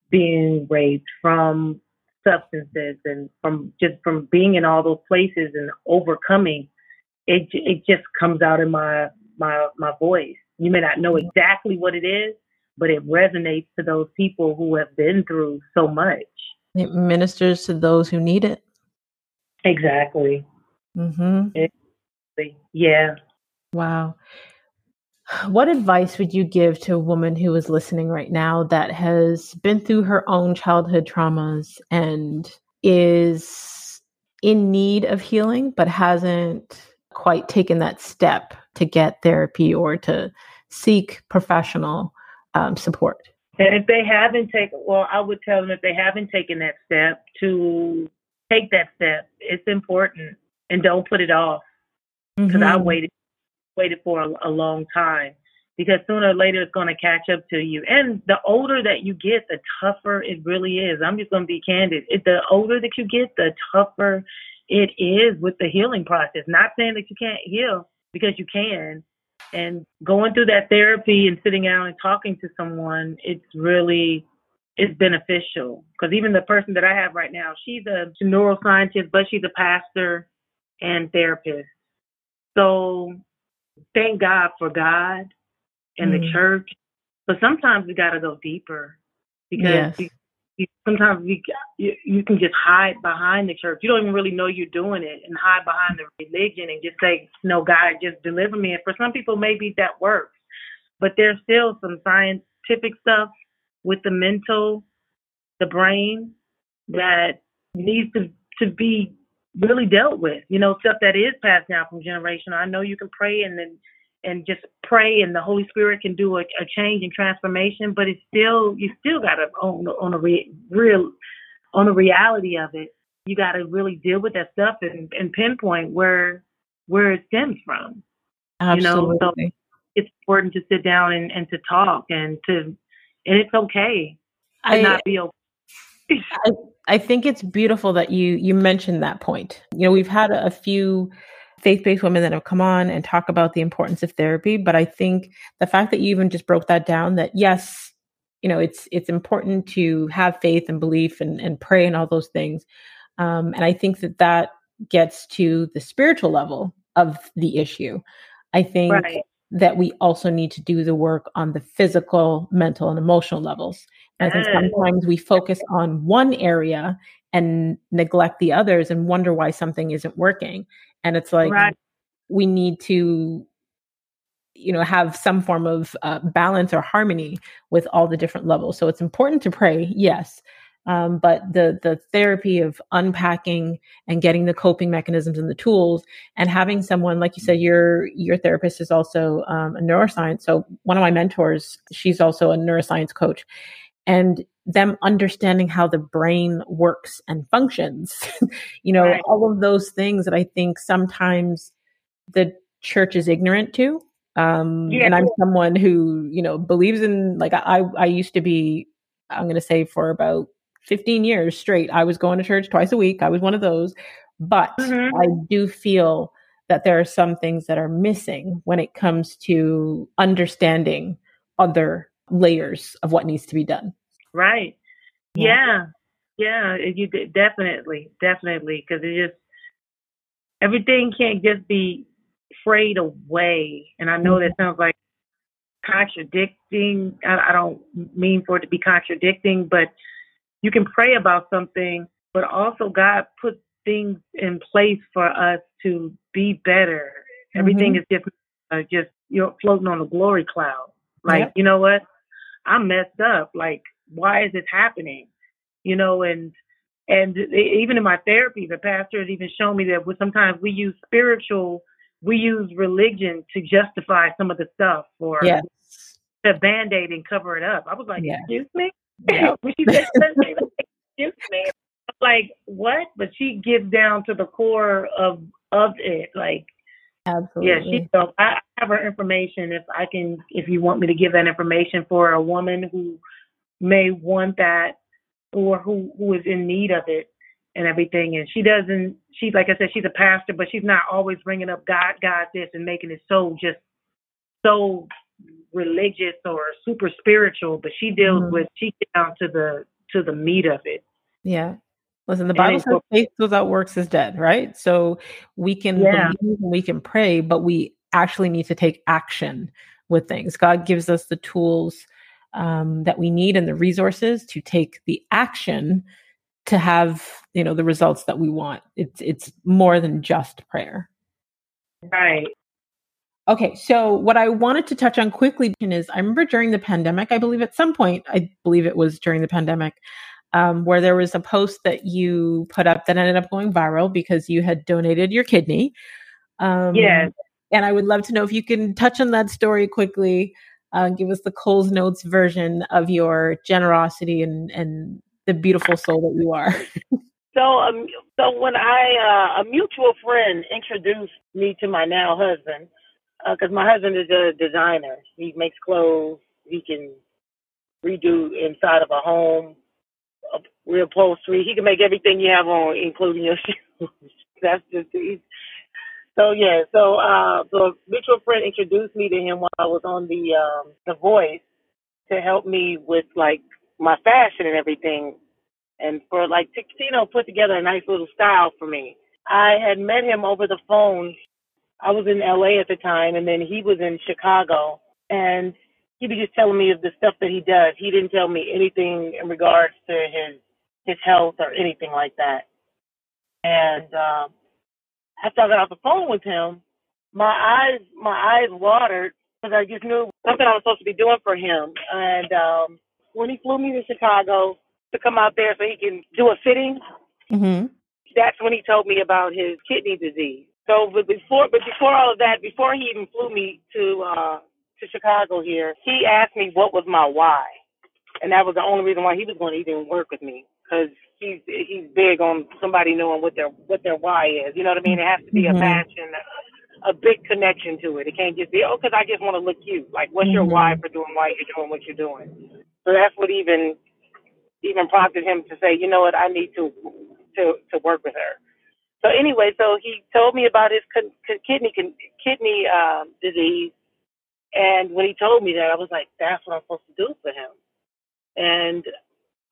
being raped, from substances, and from just from being in all those places and overcoming. It it just comes out in my my my voice. You may not know exactly what it is, but it resonates to those people who have been through so much. It ministers to those who need it. Exactly. Mm-hmm. Exactly. Yeah. Wow. What advice would you give to a woman who is listening right now that has been through her own childhood traumas and is in need of healing, but hasn't quite taken that step to get therapy or to seek professional um, support? And if they haven't taken, well, I would tell them if they haven't taken that step to take that step. It's important, and don't put it off. Because mm-hmm. I waited waited for a, a long time. Because sooner or later it's going to catch up to you. And the older that you get, the tougher it really is. I'm just going to be candid. It, the older that you get, the tougher it is with the healing process. Not saying that you can't heal because you can. And going through that therapy and sitting down and talking to someone, it's really it's beneficial because even the person that I have right now, she's a neuroscientist, but she's a pastor and therapist. So thank God for God and mm. the church, but sometimes we got to go deeper because yes. Sometimes you, you can just hide behind the church. You don't even really know you're doing it and hide behind the religion and just say, "No, God, just deliver me." And for some people, maybe that works, but there's still some scientific stuff with the mental, the brain that needs to, to be really dealt with. You know, stuff that is passed down from generation. I know you can pray and then and just pray and the Holy Spirit can do a, a change and transformation, but it's still you still gotta on on a re, real on the reality of it. You got to really deal with that stuff and, and pinpoint where where it stems from. Absolutely. You know, so it's important to sit down and, and to talk and to and it's okay to I, not be okay. I, I think it's beautiful that you you mentioned that point. You know, we've had a, a few faith-based women that have come on and talk about the importance of therapy, but I think the fact that you even just broke that down that yes, you know, it's it's important to have faith and belief and and pray and all those things. Um, and I think that that gets to the spiritual level of the issue. I think right that we also need to do the work on the physical, mental, and emotional levels. And I think sometimes we focus on one area and neglect the others and wonder why something isn't working. And it's like right. we need to you know have some form of uh, balance or harmony with all the different levels. So it's important to pray yes um, but the the therapy of unpacking and getting the coping mechanisms and the tools and having someone like you said your your therapist is also um, a neuroscience. So one of my mentors she's also a neuroscience coach and them understanding how the brain works and functions you know right. all of those things that i think sometimes the church is ignorant to um yeah. and i'm someone who you know believes in like i i used to be i'm going to say for about 15 years straight i was going to church twice a week i was one of those but mm-hmm. i do feel that there are some things that are missing when it comes to understanding other layers of what needs to be done right yeah yeah, yeah you definitely definitely because it just everything can't just be frayed away. And I know that sounds like contradicting. I, I don't mean for it to be contradicting, but you can pray about something, but also God put things in place for us to be better. Mm-hmm. Everything is just uh, just you're floating on a glory cloud. Like yep. you know what? I'm messed up. Like why is this happening? You know, and and even in my therapy, the pastor has even shown me that sometimes we use spiritual we use religion to justify some of the stuff or yes. to band aid and cover it up. I was like, excuse me? Yeah. she said, excuse me. Like, what? But she gets down to the core of of it. Like Absolutely. Yeah, she so I have her information if I can if you want me to give that information for a woman who may want that or who who is in need of it and everything. And she doesn't, she's like I said, she's a pastor, but she's not always bringing up God, God this and making it so just so religious or super spiritual. But she deals mm-hmm. with, she gets down to the, to the meat of it. Yeah. Listen, the Bible says faith without works is dead, right? So we can yeah. believe and we can pray, but we actually need to take action with things. God gives us the tools um, that we need and the resources to take the action to have you know the results that we want. It's it's more than just prayer. Right. Okay so what i wanted to touch on quickly is i remember during the pandemic i believe at some point i believe it was during the pandemic um, where there was a post that you put up that ended up going viral because you had donated your kidney. Um, yes. and i would love to know if you can touch on that story quickly uh, give us the Coles Notes version of your generosity and, and the beautiful soul that you are. so, um, so when I uh, a mutual friend introduced me to my now husband, because uh, my husband is a designer. He makes clothes. He can redo inside of a home, reupholstery. He can make everything you have on, including your shoes. That's just he's, so yeah. So uh, the mutual friend introduced me to him while I was on the um, the Voice to help me with like my fashion and everything, and for like Tino put together a nice little style for me. I had met him over the phone. I was in LA at the time, and then he was in Chicago, and he was just telling me of the stuff that he does. He didn't tell me anything in regards to his his health or anything like that. And um, after I got off the phone with him, my eyes my eyes watered because I just knew something I was supposed to be doing for him. And um, when he flew me to Chicago to come out there so he can do a fitting, mm-hmm. that's when he told me about his kidney disease. So, but before, but before all of that, before he even flew me to uh, to Chicago here, he asked me what was my why, and that was the only reason why he was going to even work with me because he's he's big on somebody knowing what their what their why is. You know what I mean? It has to be mm-hmm. a passion, a, a big connection to it. It can't just be oh, because I just want to look cute. Like, what's mm-hmm. your why for doing why you're doing what you're doing? So that's what even even prompted him to say, you know what, I need to to to work with her. So anyway, so he told me about his con- con- kidney con- kidney um, disease, and when he told me that, I was like, that's what I'm supposed to do for him. And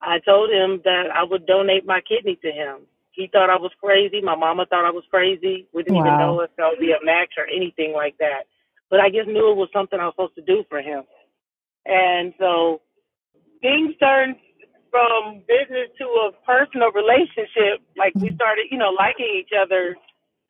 I told him that I would donate my kidney to him. He thought I was crazy. My mama thought I was crazy. We didn't wow. even know if there would be a match or anything like that. But I just knew it was something I was supposed to do for him. And so things turned from business to a personal relationship. Like we started, you know, liking each other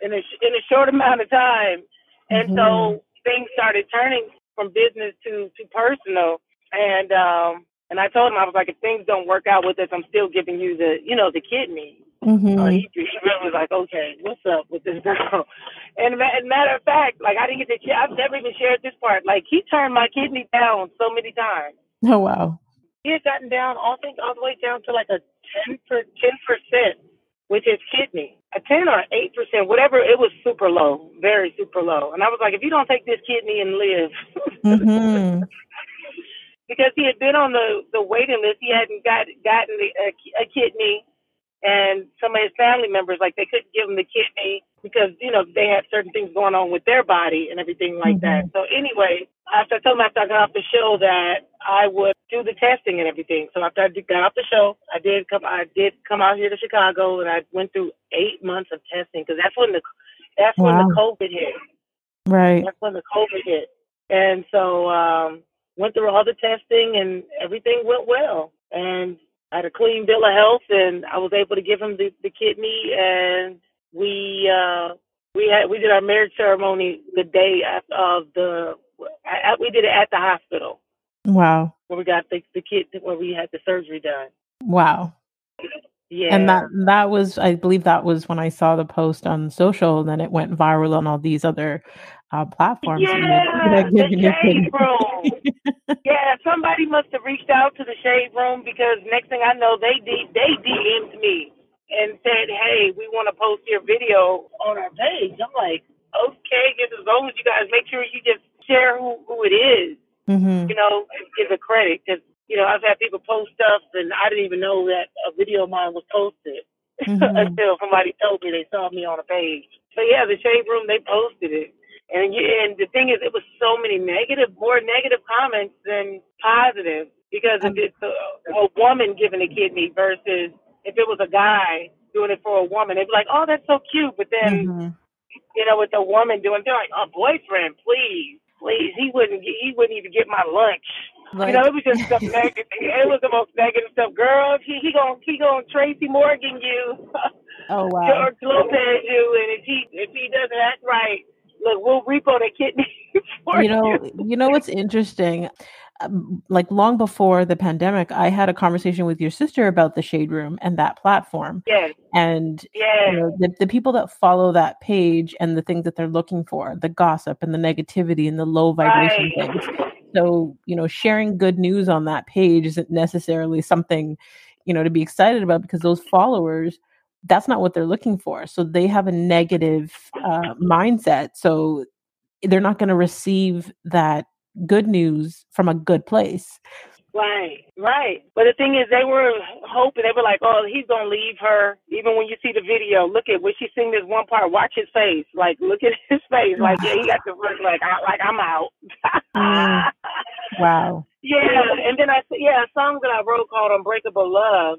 in a in a short amount of time, and mm-hmm. so things started turning from business to to personal, and um, and I told him I was like, if things don't work out with us, I'm still giving you the you know the kidney. Mm-hmm. Uh, he, he really was like, okay, what's up with this girl? And, and matter of fact, like I didn't get to, I've never even shared this part. Like he turned my kidney down so many times. Oh wow. He had gotten down, I think, all the way down to like a ten per ten percent with his kidney, a ten or eight percent, whatever. It was super low, very super low. And I was like, if you don't take this kidney and live, mm-hmm. Because he had been on the the waiting list, he hadn't got gotten the, a, a kidney and some of his family members like they couldn't give him the kidney because you know they had certain things going on with their body and everything like mm-hmm. that. So anyway, after I told him after I got off the show that I would do the testing and everything. So after I got off the show, I did come. I did come out here to Chicago and I went through eight months of testing because that's when the that's wow. when the COVID hit. Right. That's when the COVID hit, and so um, went through all the testing and everything went well. And I had a clean bill of health, and I was able to give him the, the kidney, and we uh, we had we did our marriage ceremony the day of the we did it at the hospital. Wow. Where we got the the kid where we had the surgery done. Wow. Yeah. And that that was I believe that was when I saw the post on social and then it went viral on all these other uh, platforms. Yeah, the shade yeah, somebody must have reached out to the shade room because next thing I know, they D- they DM'd me and said, "Hey, we want to post your video on our page." I'm like, "Okay, as long as you guys make sure you just share who who it is, mm-hmm. you know, give a credit because." You know, I've had people post stuff and I didn't even know that a video of mine was posted mm-hmm. until somebody told me they saw me on a page. So yeah, the shade room they posted it, and and the thing is, it was so many negative, more negative comments than positive. Because if it's a, a woman giving a kidney versus if it was a guy doing it for a woman, they'd be like, "Oh, that's so cute." But then, mm-hmm. you know, with a woman doing, they're like, "Oh, boyfriend, please, please." He wouldn't. He wouldn't even get my lunch. You know, it was just stuff negative. It was the most negative stuff. Girl, he he gonna he gonna Tracy Morgan you. Oh wow. George Lopez you, and if he if he doesn't act right, look, we'll repo the kidney. you know, you. you know what's interesting? Um, like long before the pandemic, I had a conversation with your sister about the Shade Room and that platform. Yes. And yes. You know, the, the people that follow that page and the things that they're looking for, the gossip and the negativity and the low vibration right. things. So, you know, sharing good news on that page isn't necessarily something, you know, to be excited about because those followers that's not what they're looking for. So they have a negative uh, mindset. So they're not going to receive that good news from a good place. Right, right. But the thing is, they were hoping, they were like, oh, he's going to leave her. Even when you see the video, look at when she sing this one part, watch his face. Like, look at his face. Like, yeah, he got the look like, I, like I'm out. mm. Wow. Yeah, and then I, yeah, a song that I wrote called Unbreakable Love,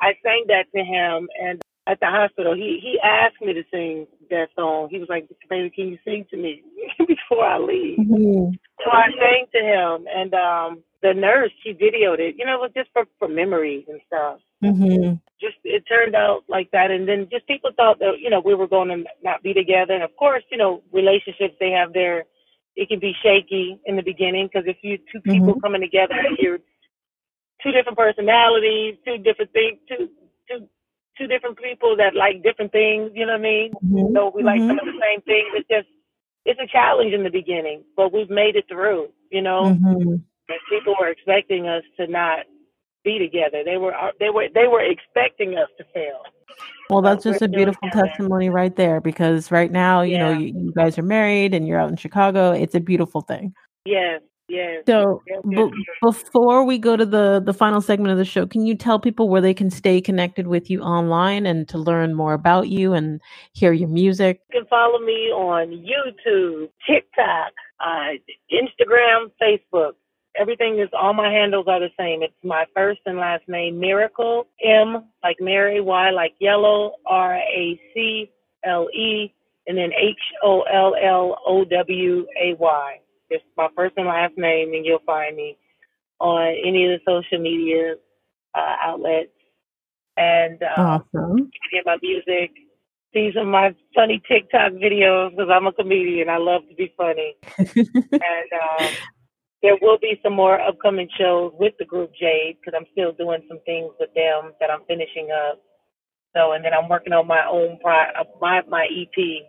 I sang that to him, and at the hospital, he he asked me to sing that song. He was like, "Baby, can you sing to me before I leave?" Mm-hmm. So I sang to him, and um the nurse she videoed it. You know, it was just for for memories and stuff. Mm-hmm. Just it turned out like that, and then just people thought that you know we were going to not be together. And of course, you know, relationships they have their it can be shaky in the beginning because if you two people mm-hmm. coming together, you're two different personalities, two different things, two two two different people that like different things. You know what I mean? Mm-hmm. So we like mm-hmm. some of the same things. It's just it's a challenge in the beginning, but we've made it through. You know, mm-hmm. people were expecting us to not be together. They were they were they were expecting us to fail. Well, that's just a beautiful testimony right there because right now, you yeah. know, you, you, guys are married and you're out in Chicago. It's a beautiful thing. Yes, Yes. So yes, yes, b- before we go to the the final segment of the show, can you tell people where they can stay connected with you online and to learn more about you and hear your music? You can follow me on YouTube, TikTok, uh, Instagram, Facebook. Everything is all my handles are the same. It's my first and last name, Myracle M like Mary, Y like yellow, R A C L E, and then H O L L O W A Y. Just my first and last name, and you'll find me on any of the social media uh, outlets. And um, awesome. hear my music. see some of my funny TikTok videos because I'm a comedian. I love to be funny. and um, there will be some more upcoming shows with the group Jade because I'm still doing some things with them that I'm finishing up. So, and then I'm working on my own uh, my my EP.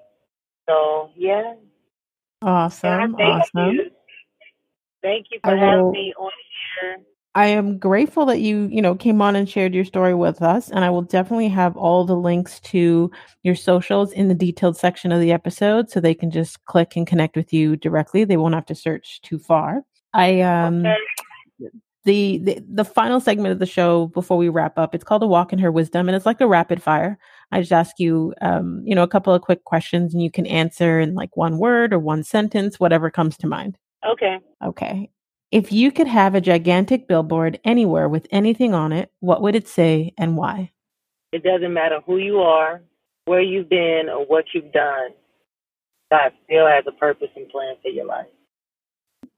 So, yeah. Awesome. thank awesome. You. Thank you for having me on here. I am grateful that you, you know, came on and shared your story with us. And I will definitely have all the links to your socials in the detailed section of the episode so they can just click and connect with you directly. They won't have to search too far. I um okay. The, the the final segment of the show before we wrap up, it's called a walk in her wisdom and it's like a rapid fire. I just ask you um, you know, a couple of quick questions and you can answer in like one word or one sentence, whatever comes to mind. Okay. Okay. If you could have a gigantic billboard anywhere with anything on it, what would it say and why? It doesn't matter who you are, where you've been, or what you've done. God still has a purpose and plan for your life.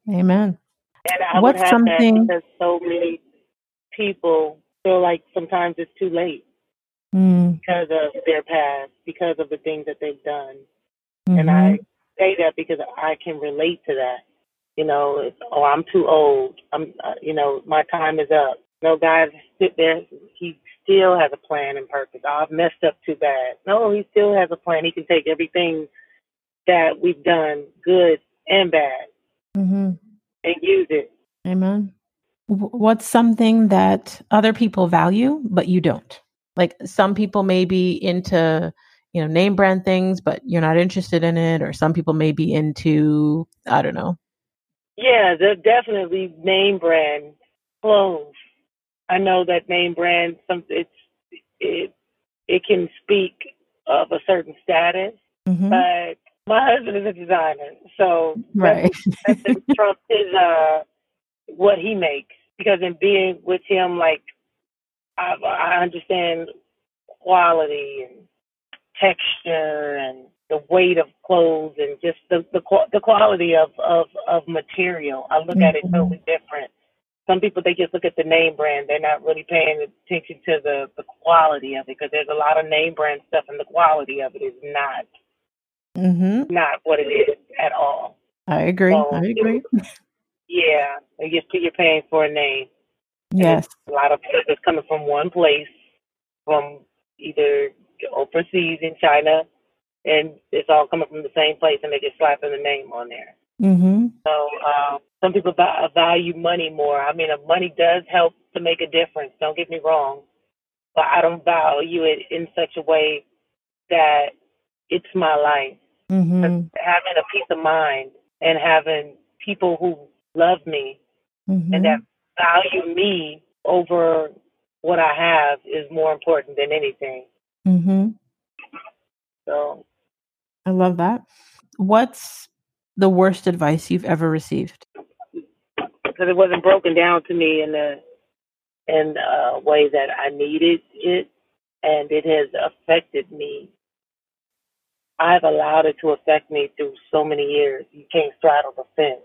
Amen. And I What's would have something... that because so many people feel like sometimes it's too late mm. because of their past, because of the things that they've done. Mm-hmm. And I say that because I can relate to that. You know, it's, oh, I'm too old. I'm, uh, you know, my time is up. No, God, sit there. He still has a plan and purpose. Oh, I've messed up too bad. No, he still has a plan. He can take everything that we've done, good and bad, mm-hmm. And use it. Amen. What's something that other people value but you don't? Like some people may be into you know name brand things but you're not interested in it or some people may be into i don't know yeah, definitely name brand clothes. I know that name brand some it's it it can speak of a certain status, mm-hmm. but my husband is a designer, so right. that's, that's Trump is uh what he makes because in being with him, like I, I understand quality and texture and the weight of clothes and just the the, the quality of, of of material. I look mm-hmm. at it mm-hmm. totally different. Some people they just look at the name brand. They're not really paying attention to the the quality of it because there's a lot of name brand stuff and the quality of it is not mm-hmm. not what it is at all. I agree. So, I agree. Yeah, you just you're paying for a name. Yes, a lot of is coming from one place, from either overseas in China and it's all coming from the same place, and they just slapping the name on there. Mm-hmm. So um, some people value money more. I mean, money does help to make a difference. Don't get me wrong, but I don't value it in such a way that it's my life. Mm-hmm. Having a peace of mind and having people who love me mm-hmm. and that value me over what I have is more important than anything. Mm-hmm. So I love that. What's the worst advice you've ever received? Because it wasn't broken down to me in a in a way that I needed it, and it has affected me. I've allowed it to affect me through so many years. You can't straddle the fence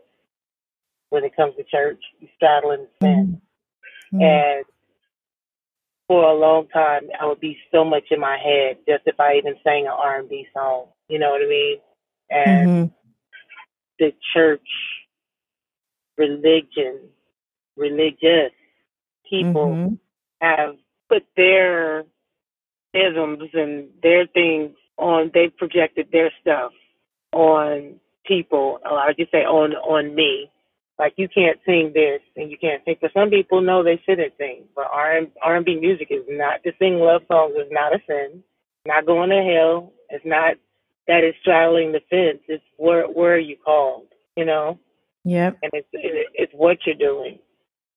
when it comes to church. You straddle the fence, mm-hmm. and for a long time, I would be so much in my head just if I even sang an R and B song. You know what I mean? And mm-hmm. the church, religion, religious people mm-hmm. have put their isms and their things on. They've projected their stuff on people. Or I just say on on me. Like you can't sing this and you can't sing. But some people, know they shouldn't sing. But R and B music is not to sing love songs is not a sin. Not going to hell. It's not that is straddling the fence. It's where where are you called? You know. Yep. And it's it's what you're doing.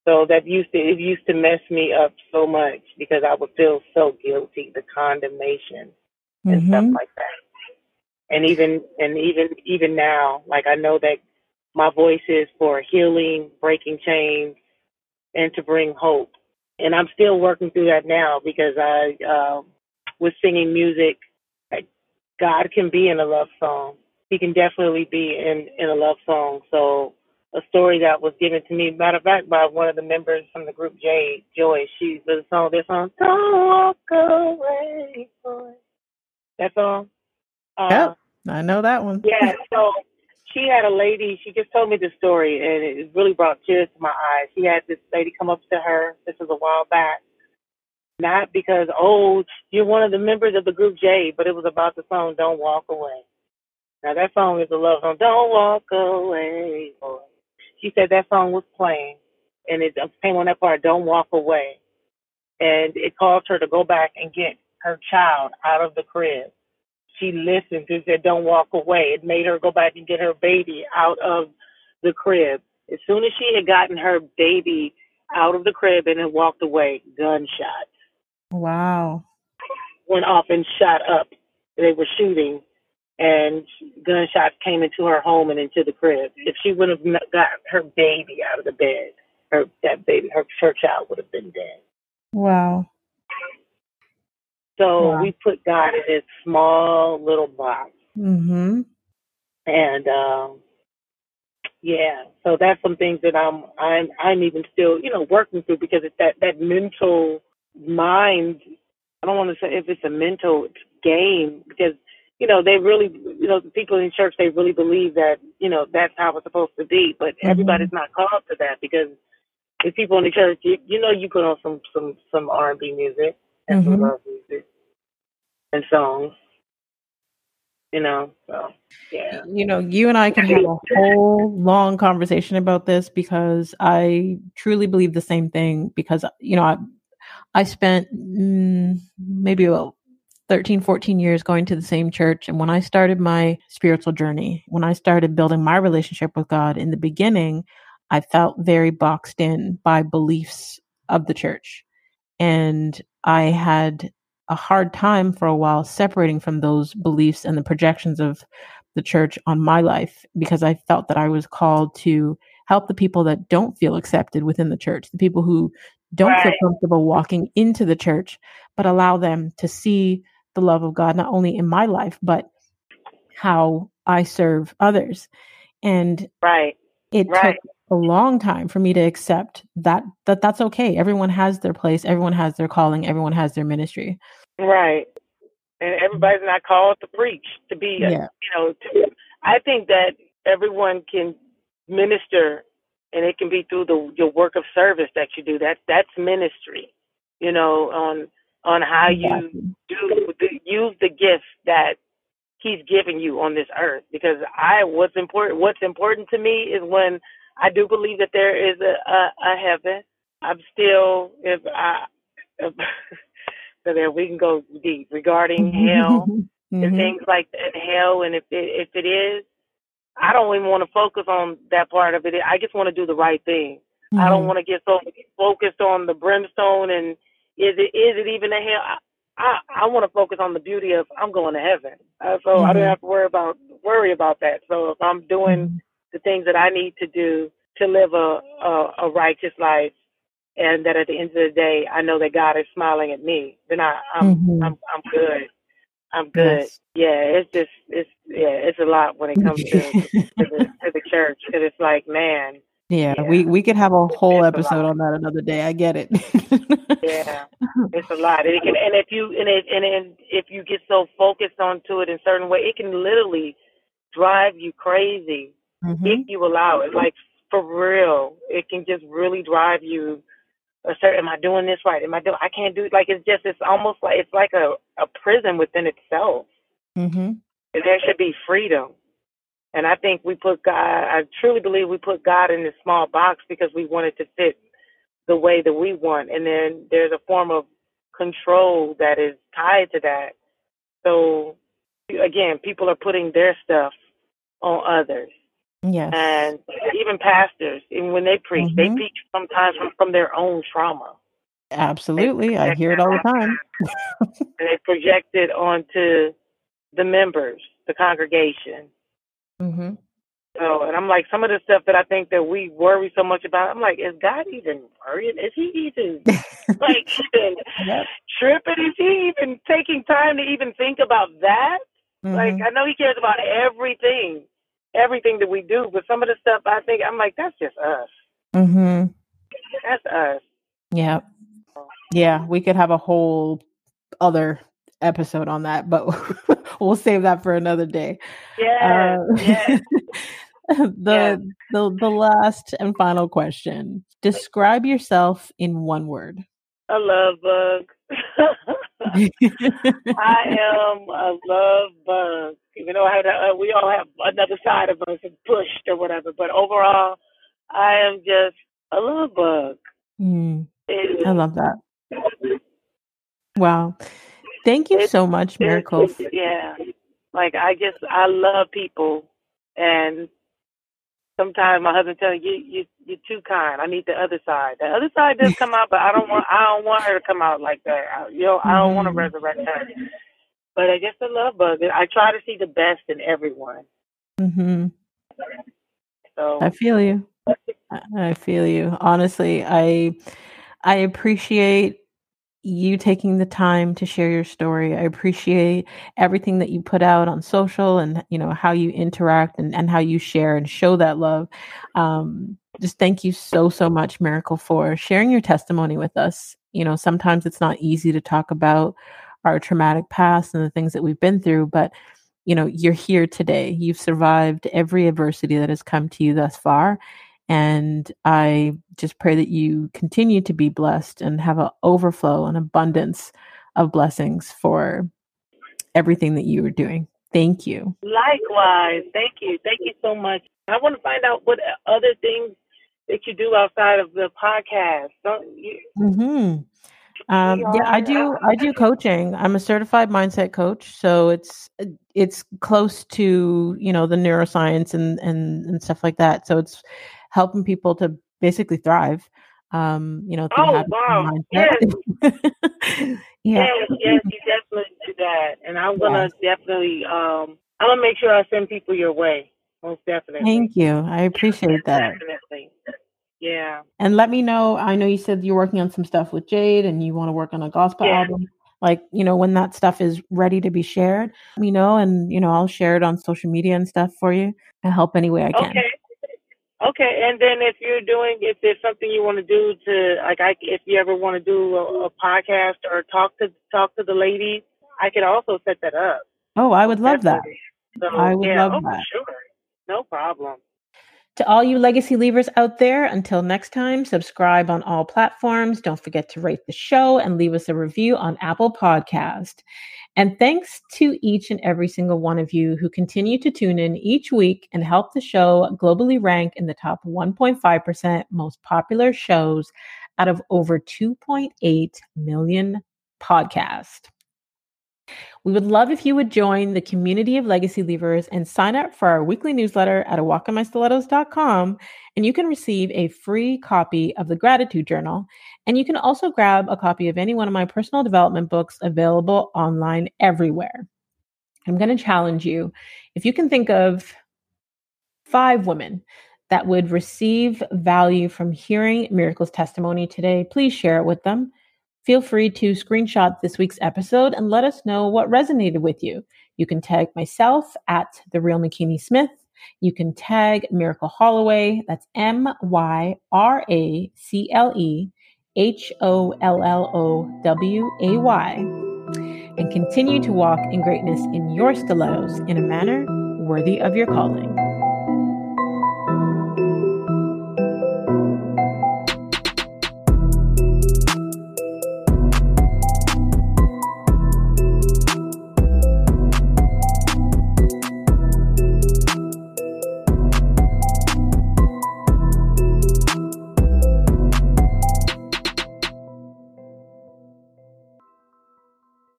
So that used to it used to mess me up so much because I would feel so guilty, the condemnation and mm-hmm. stuff like that. And even and even even now, like I know that my voice is for healing, breaking chains, and to bring hope. And I'm still working through that now because I uh, was singing music God can be in a love song. He can definitely be in in a love song. So a story that was given to me, matter of fact, by one of the members from the group, Jay Joy. She the song. This song, "Don't Walk Away," boy. That song. Uh, yep, I know that one. Yeah. So she had a lady. She just told me the story, and it really brought tears to my eyes. She had this lady come up to her. This was a while back. Not because oh you're one of the members of the group J, but it was about the song "Don't Walk Away." Now that song is a love song. Don't walk away. Boy. She said that song was playing, and it came on that part. Don't walk away, and it caused her to go back and get her child out of the crib she listened and said, Don't walk away. It made her go back and get her baby out of the crib. As soon as she had gotten her baby out of the crib and then walked away, gunshots. Wow. Went off and shot up. They were shooting, and gunshots came into her home and into the crib. If she would have got her baby out of the bed, her that baby, her, her child would have been dead. Wow. So wow. we put God in this small little box. Mm-hmm. And um, yeah, so that's some things that I'm I'm I'm even still you know working through because it's that that mental mind. I don't want to say if it's a mental game because you know they really you know the people in church they really believe that you know that's how it's supposed to be, but mm-hmm. everybody's not called to that because if people in the church you, you know you put on some some some R and B music and mm-hmm. love music and songs. You know, so yeah. You know, you and I can have a whole long conversation about this because I truly believe the same thing. Because you know, I I spent mm, maybe about 13, 14 years going to the same church. And when I started my spiritual journey, when I started building my relationship with God in the beginning, I felt very boxed in by beliefs of the church. And I had a hard time for a while separating from those beliefs and the projections of the church on my life because I felt that I was called to help the people that don't feel accepted within the church, the people who don't right. feel comfortable walking into the church, but allow them to see the love of God not only in my life, but how I serve others. And right. it right. took a long time for me to accept that that that's okay. Everyone has their place, everyone has their calling, everyone has their ministry. Right. And everybody's not called to preach, to be, yeah. you know, to, I think that everyone can minister and it can be through the your work of service that you do. That that's ministry, you know, on on how you do the, use the gift that he's given you on this earth. Because I what's important what's important to me is when I do believe that there is a a, a heaven. I'm still if I if, so that we can go deep regarding hell mm-hmm. and things like that, hell. And if it, if it is, I don't even want to focus on that part of it. I just want to do the right thing. Mm-hmm. I don't mm-hmm. want to get so focused on the brimstone and is it is it even a hell? I I, I want to focus on the beauty of I'm going to heaven, uh, so mm-hmm. I don't mm-hmm. have to worry about worry about that. So if I'm doing mm-hmm. The things that I need to do to live a, a a righteous life, and that at the end of the day, I know that God is smiling at me. Then I, I'm mm-hmm. I'm I'm good. I'm good. Yes. Yeah, it's just it's yeah, it's a lot when it comes to to, the, to the church because it's like, man. Yeah, yeah, we we could have a whole it's episode a on that another day. I get it. yeah, it's a lot, and, can, and if you and it, and and if you get so focused onto it in certain way, it can literally drive you crazy mm-hmm. if you allow it. Like for real, it can just really drive you A certain, am I doing this right? Am I doing? I can't do like it's just it's almost like it's like a a prison within itself. Mm-hmm. And there should be freedom. And I think we put God. I truly believe we put God in this small box because we want it to fit the way that we want. And then there's a form of control that is tied to that. So again, people are putting their stuff on others. Yes. And even pastors, even when they preach, mm-hmm. they preach sometimes from, from their own trauma. Absolutely. I hear it all the time. and they project it onto the members, the congregation. Mm-hmm. So, and I'm like, some of the stuff that I think that we worry so much about, I'm like, is God even worrying? Is he even like even yep. tripping? Is he even taking time to even think about that? Mm-hmm. Like, I know he cares about everything, everything that we do, but some of the stuff I think I'm like, that's just us. Mm-hmm. That's us. Yeah. Yeah, we could have a whole other episode on that, but we'll save that for another day. Yeah. Uh, yes. the yeah. the the last and final question. Describe yourself in one word. A love bug. I am a love bug. Even though I have, uh, we all have another side of us and pushed or whatever, but overall, I am just a love bug. Mm, I love that. Wow. Thank you so much, Myracle. yeah. Like I just I love people and sometimes my husband tells you, you you're too kind. I need the other side. The other side does come out, but I don't want I don't want her to come out like that. I, you know, I don't want to mm-hmm. resurrect her. But I guess the love bug. I try to see the best in everyone. Mhm. So I feel you. I feel you. Honestly, I I appreciate you taking the time to share your story. I appreciate everything that you put out on social and you know how you interact and, and how you share and show that love. Um, just thank you so so much, Myracle, for sharing your testimony with us. You know, sometimes it's not easy to talk about our traumatic past and the things that we've been through, but you know, you're here today. You've survived every adversity that has come to you thus far. And I just pray that you continue to be blessed and have an overflow and abundance of blessings for everything that you are doing. Thank you. Likewise. Thank you. Thank you so much. I want to find out what other things that you do outside of the podcast. Don't you? Mm-hmm. Um, yeah, I do. I do coaching. I'm a certified mindset coach, so it's it's close to you know the neuroscience and and and stuff like that. So it's helping people to basically thrive. Um, you know, oh wow, yes. yeah. yes, yes, you definitely do that, and I'm gonna yeah. definitely, um, I'm gonna make sure I send people your way, most definitely. Thank you, I appreciate that. Definitely, yeah. And let me know. I know you said you're working on some stuff with Jade, and you want to work on a gospel yeah. album. Like, you know, when that stuff is ready to be shared, you know, and you know, I'll share it on social media and stuff for you and help any way I can. Okay. Okay, and then if you're doing, if there's something you want to do to, like, I, if you ever want to do a, a podcast or talk to talk to the ladies, I could also set that up. Oh, I would love Definitely. that. So, I would yeah, love oh, that. Sure, no problem. To all you legacy leavers out there, until next time, subscribe on all platforms. Don't forget to rate the show and leave us a review on Apple Podcast. And thanks to each and every single one of you who continue to tune in each week and help the show globally rank in the top 1.5% most popular shows out of over 2.8 million podcasts. We would love if you would join the community of legacy leavers and sign up for our weekly newsletter at awalkinmystilettos.com. And you can receive a free copy of the gratitude journal. And you can also grab a copy of any one of my personal development books available online everywhere. I'm going to challenge you. If you can think of five women that would receive value from hearing Myracle's testimony today, please share it with them. Feel free to screenshot this week's episode and let us know what resonated with you. You can tag myself at the real McKinney Smith. You can tag Myracle Holloway. That's M Y R A C L E H O L L O W A Y. And continue to walk in greatness in your stilettos in a manner worthy of your calling.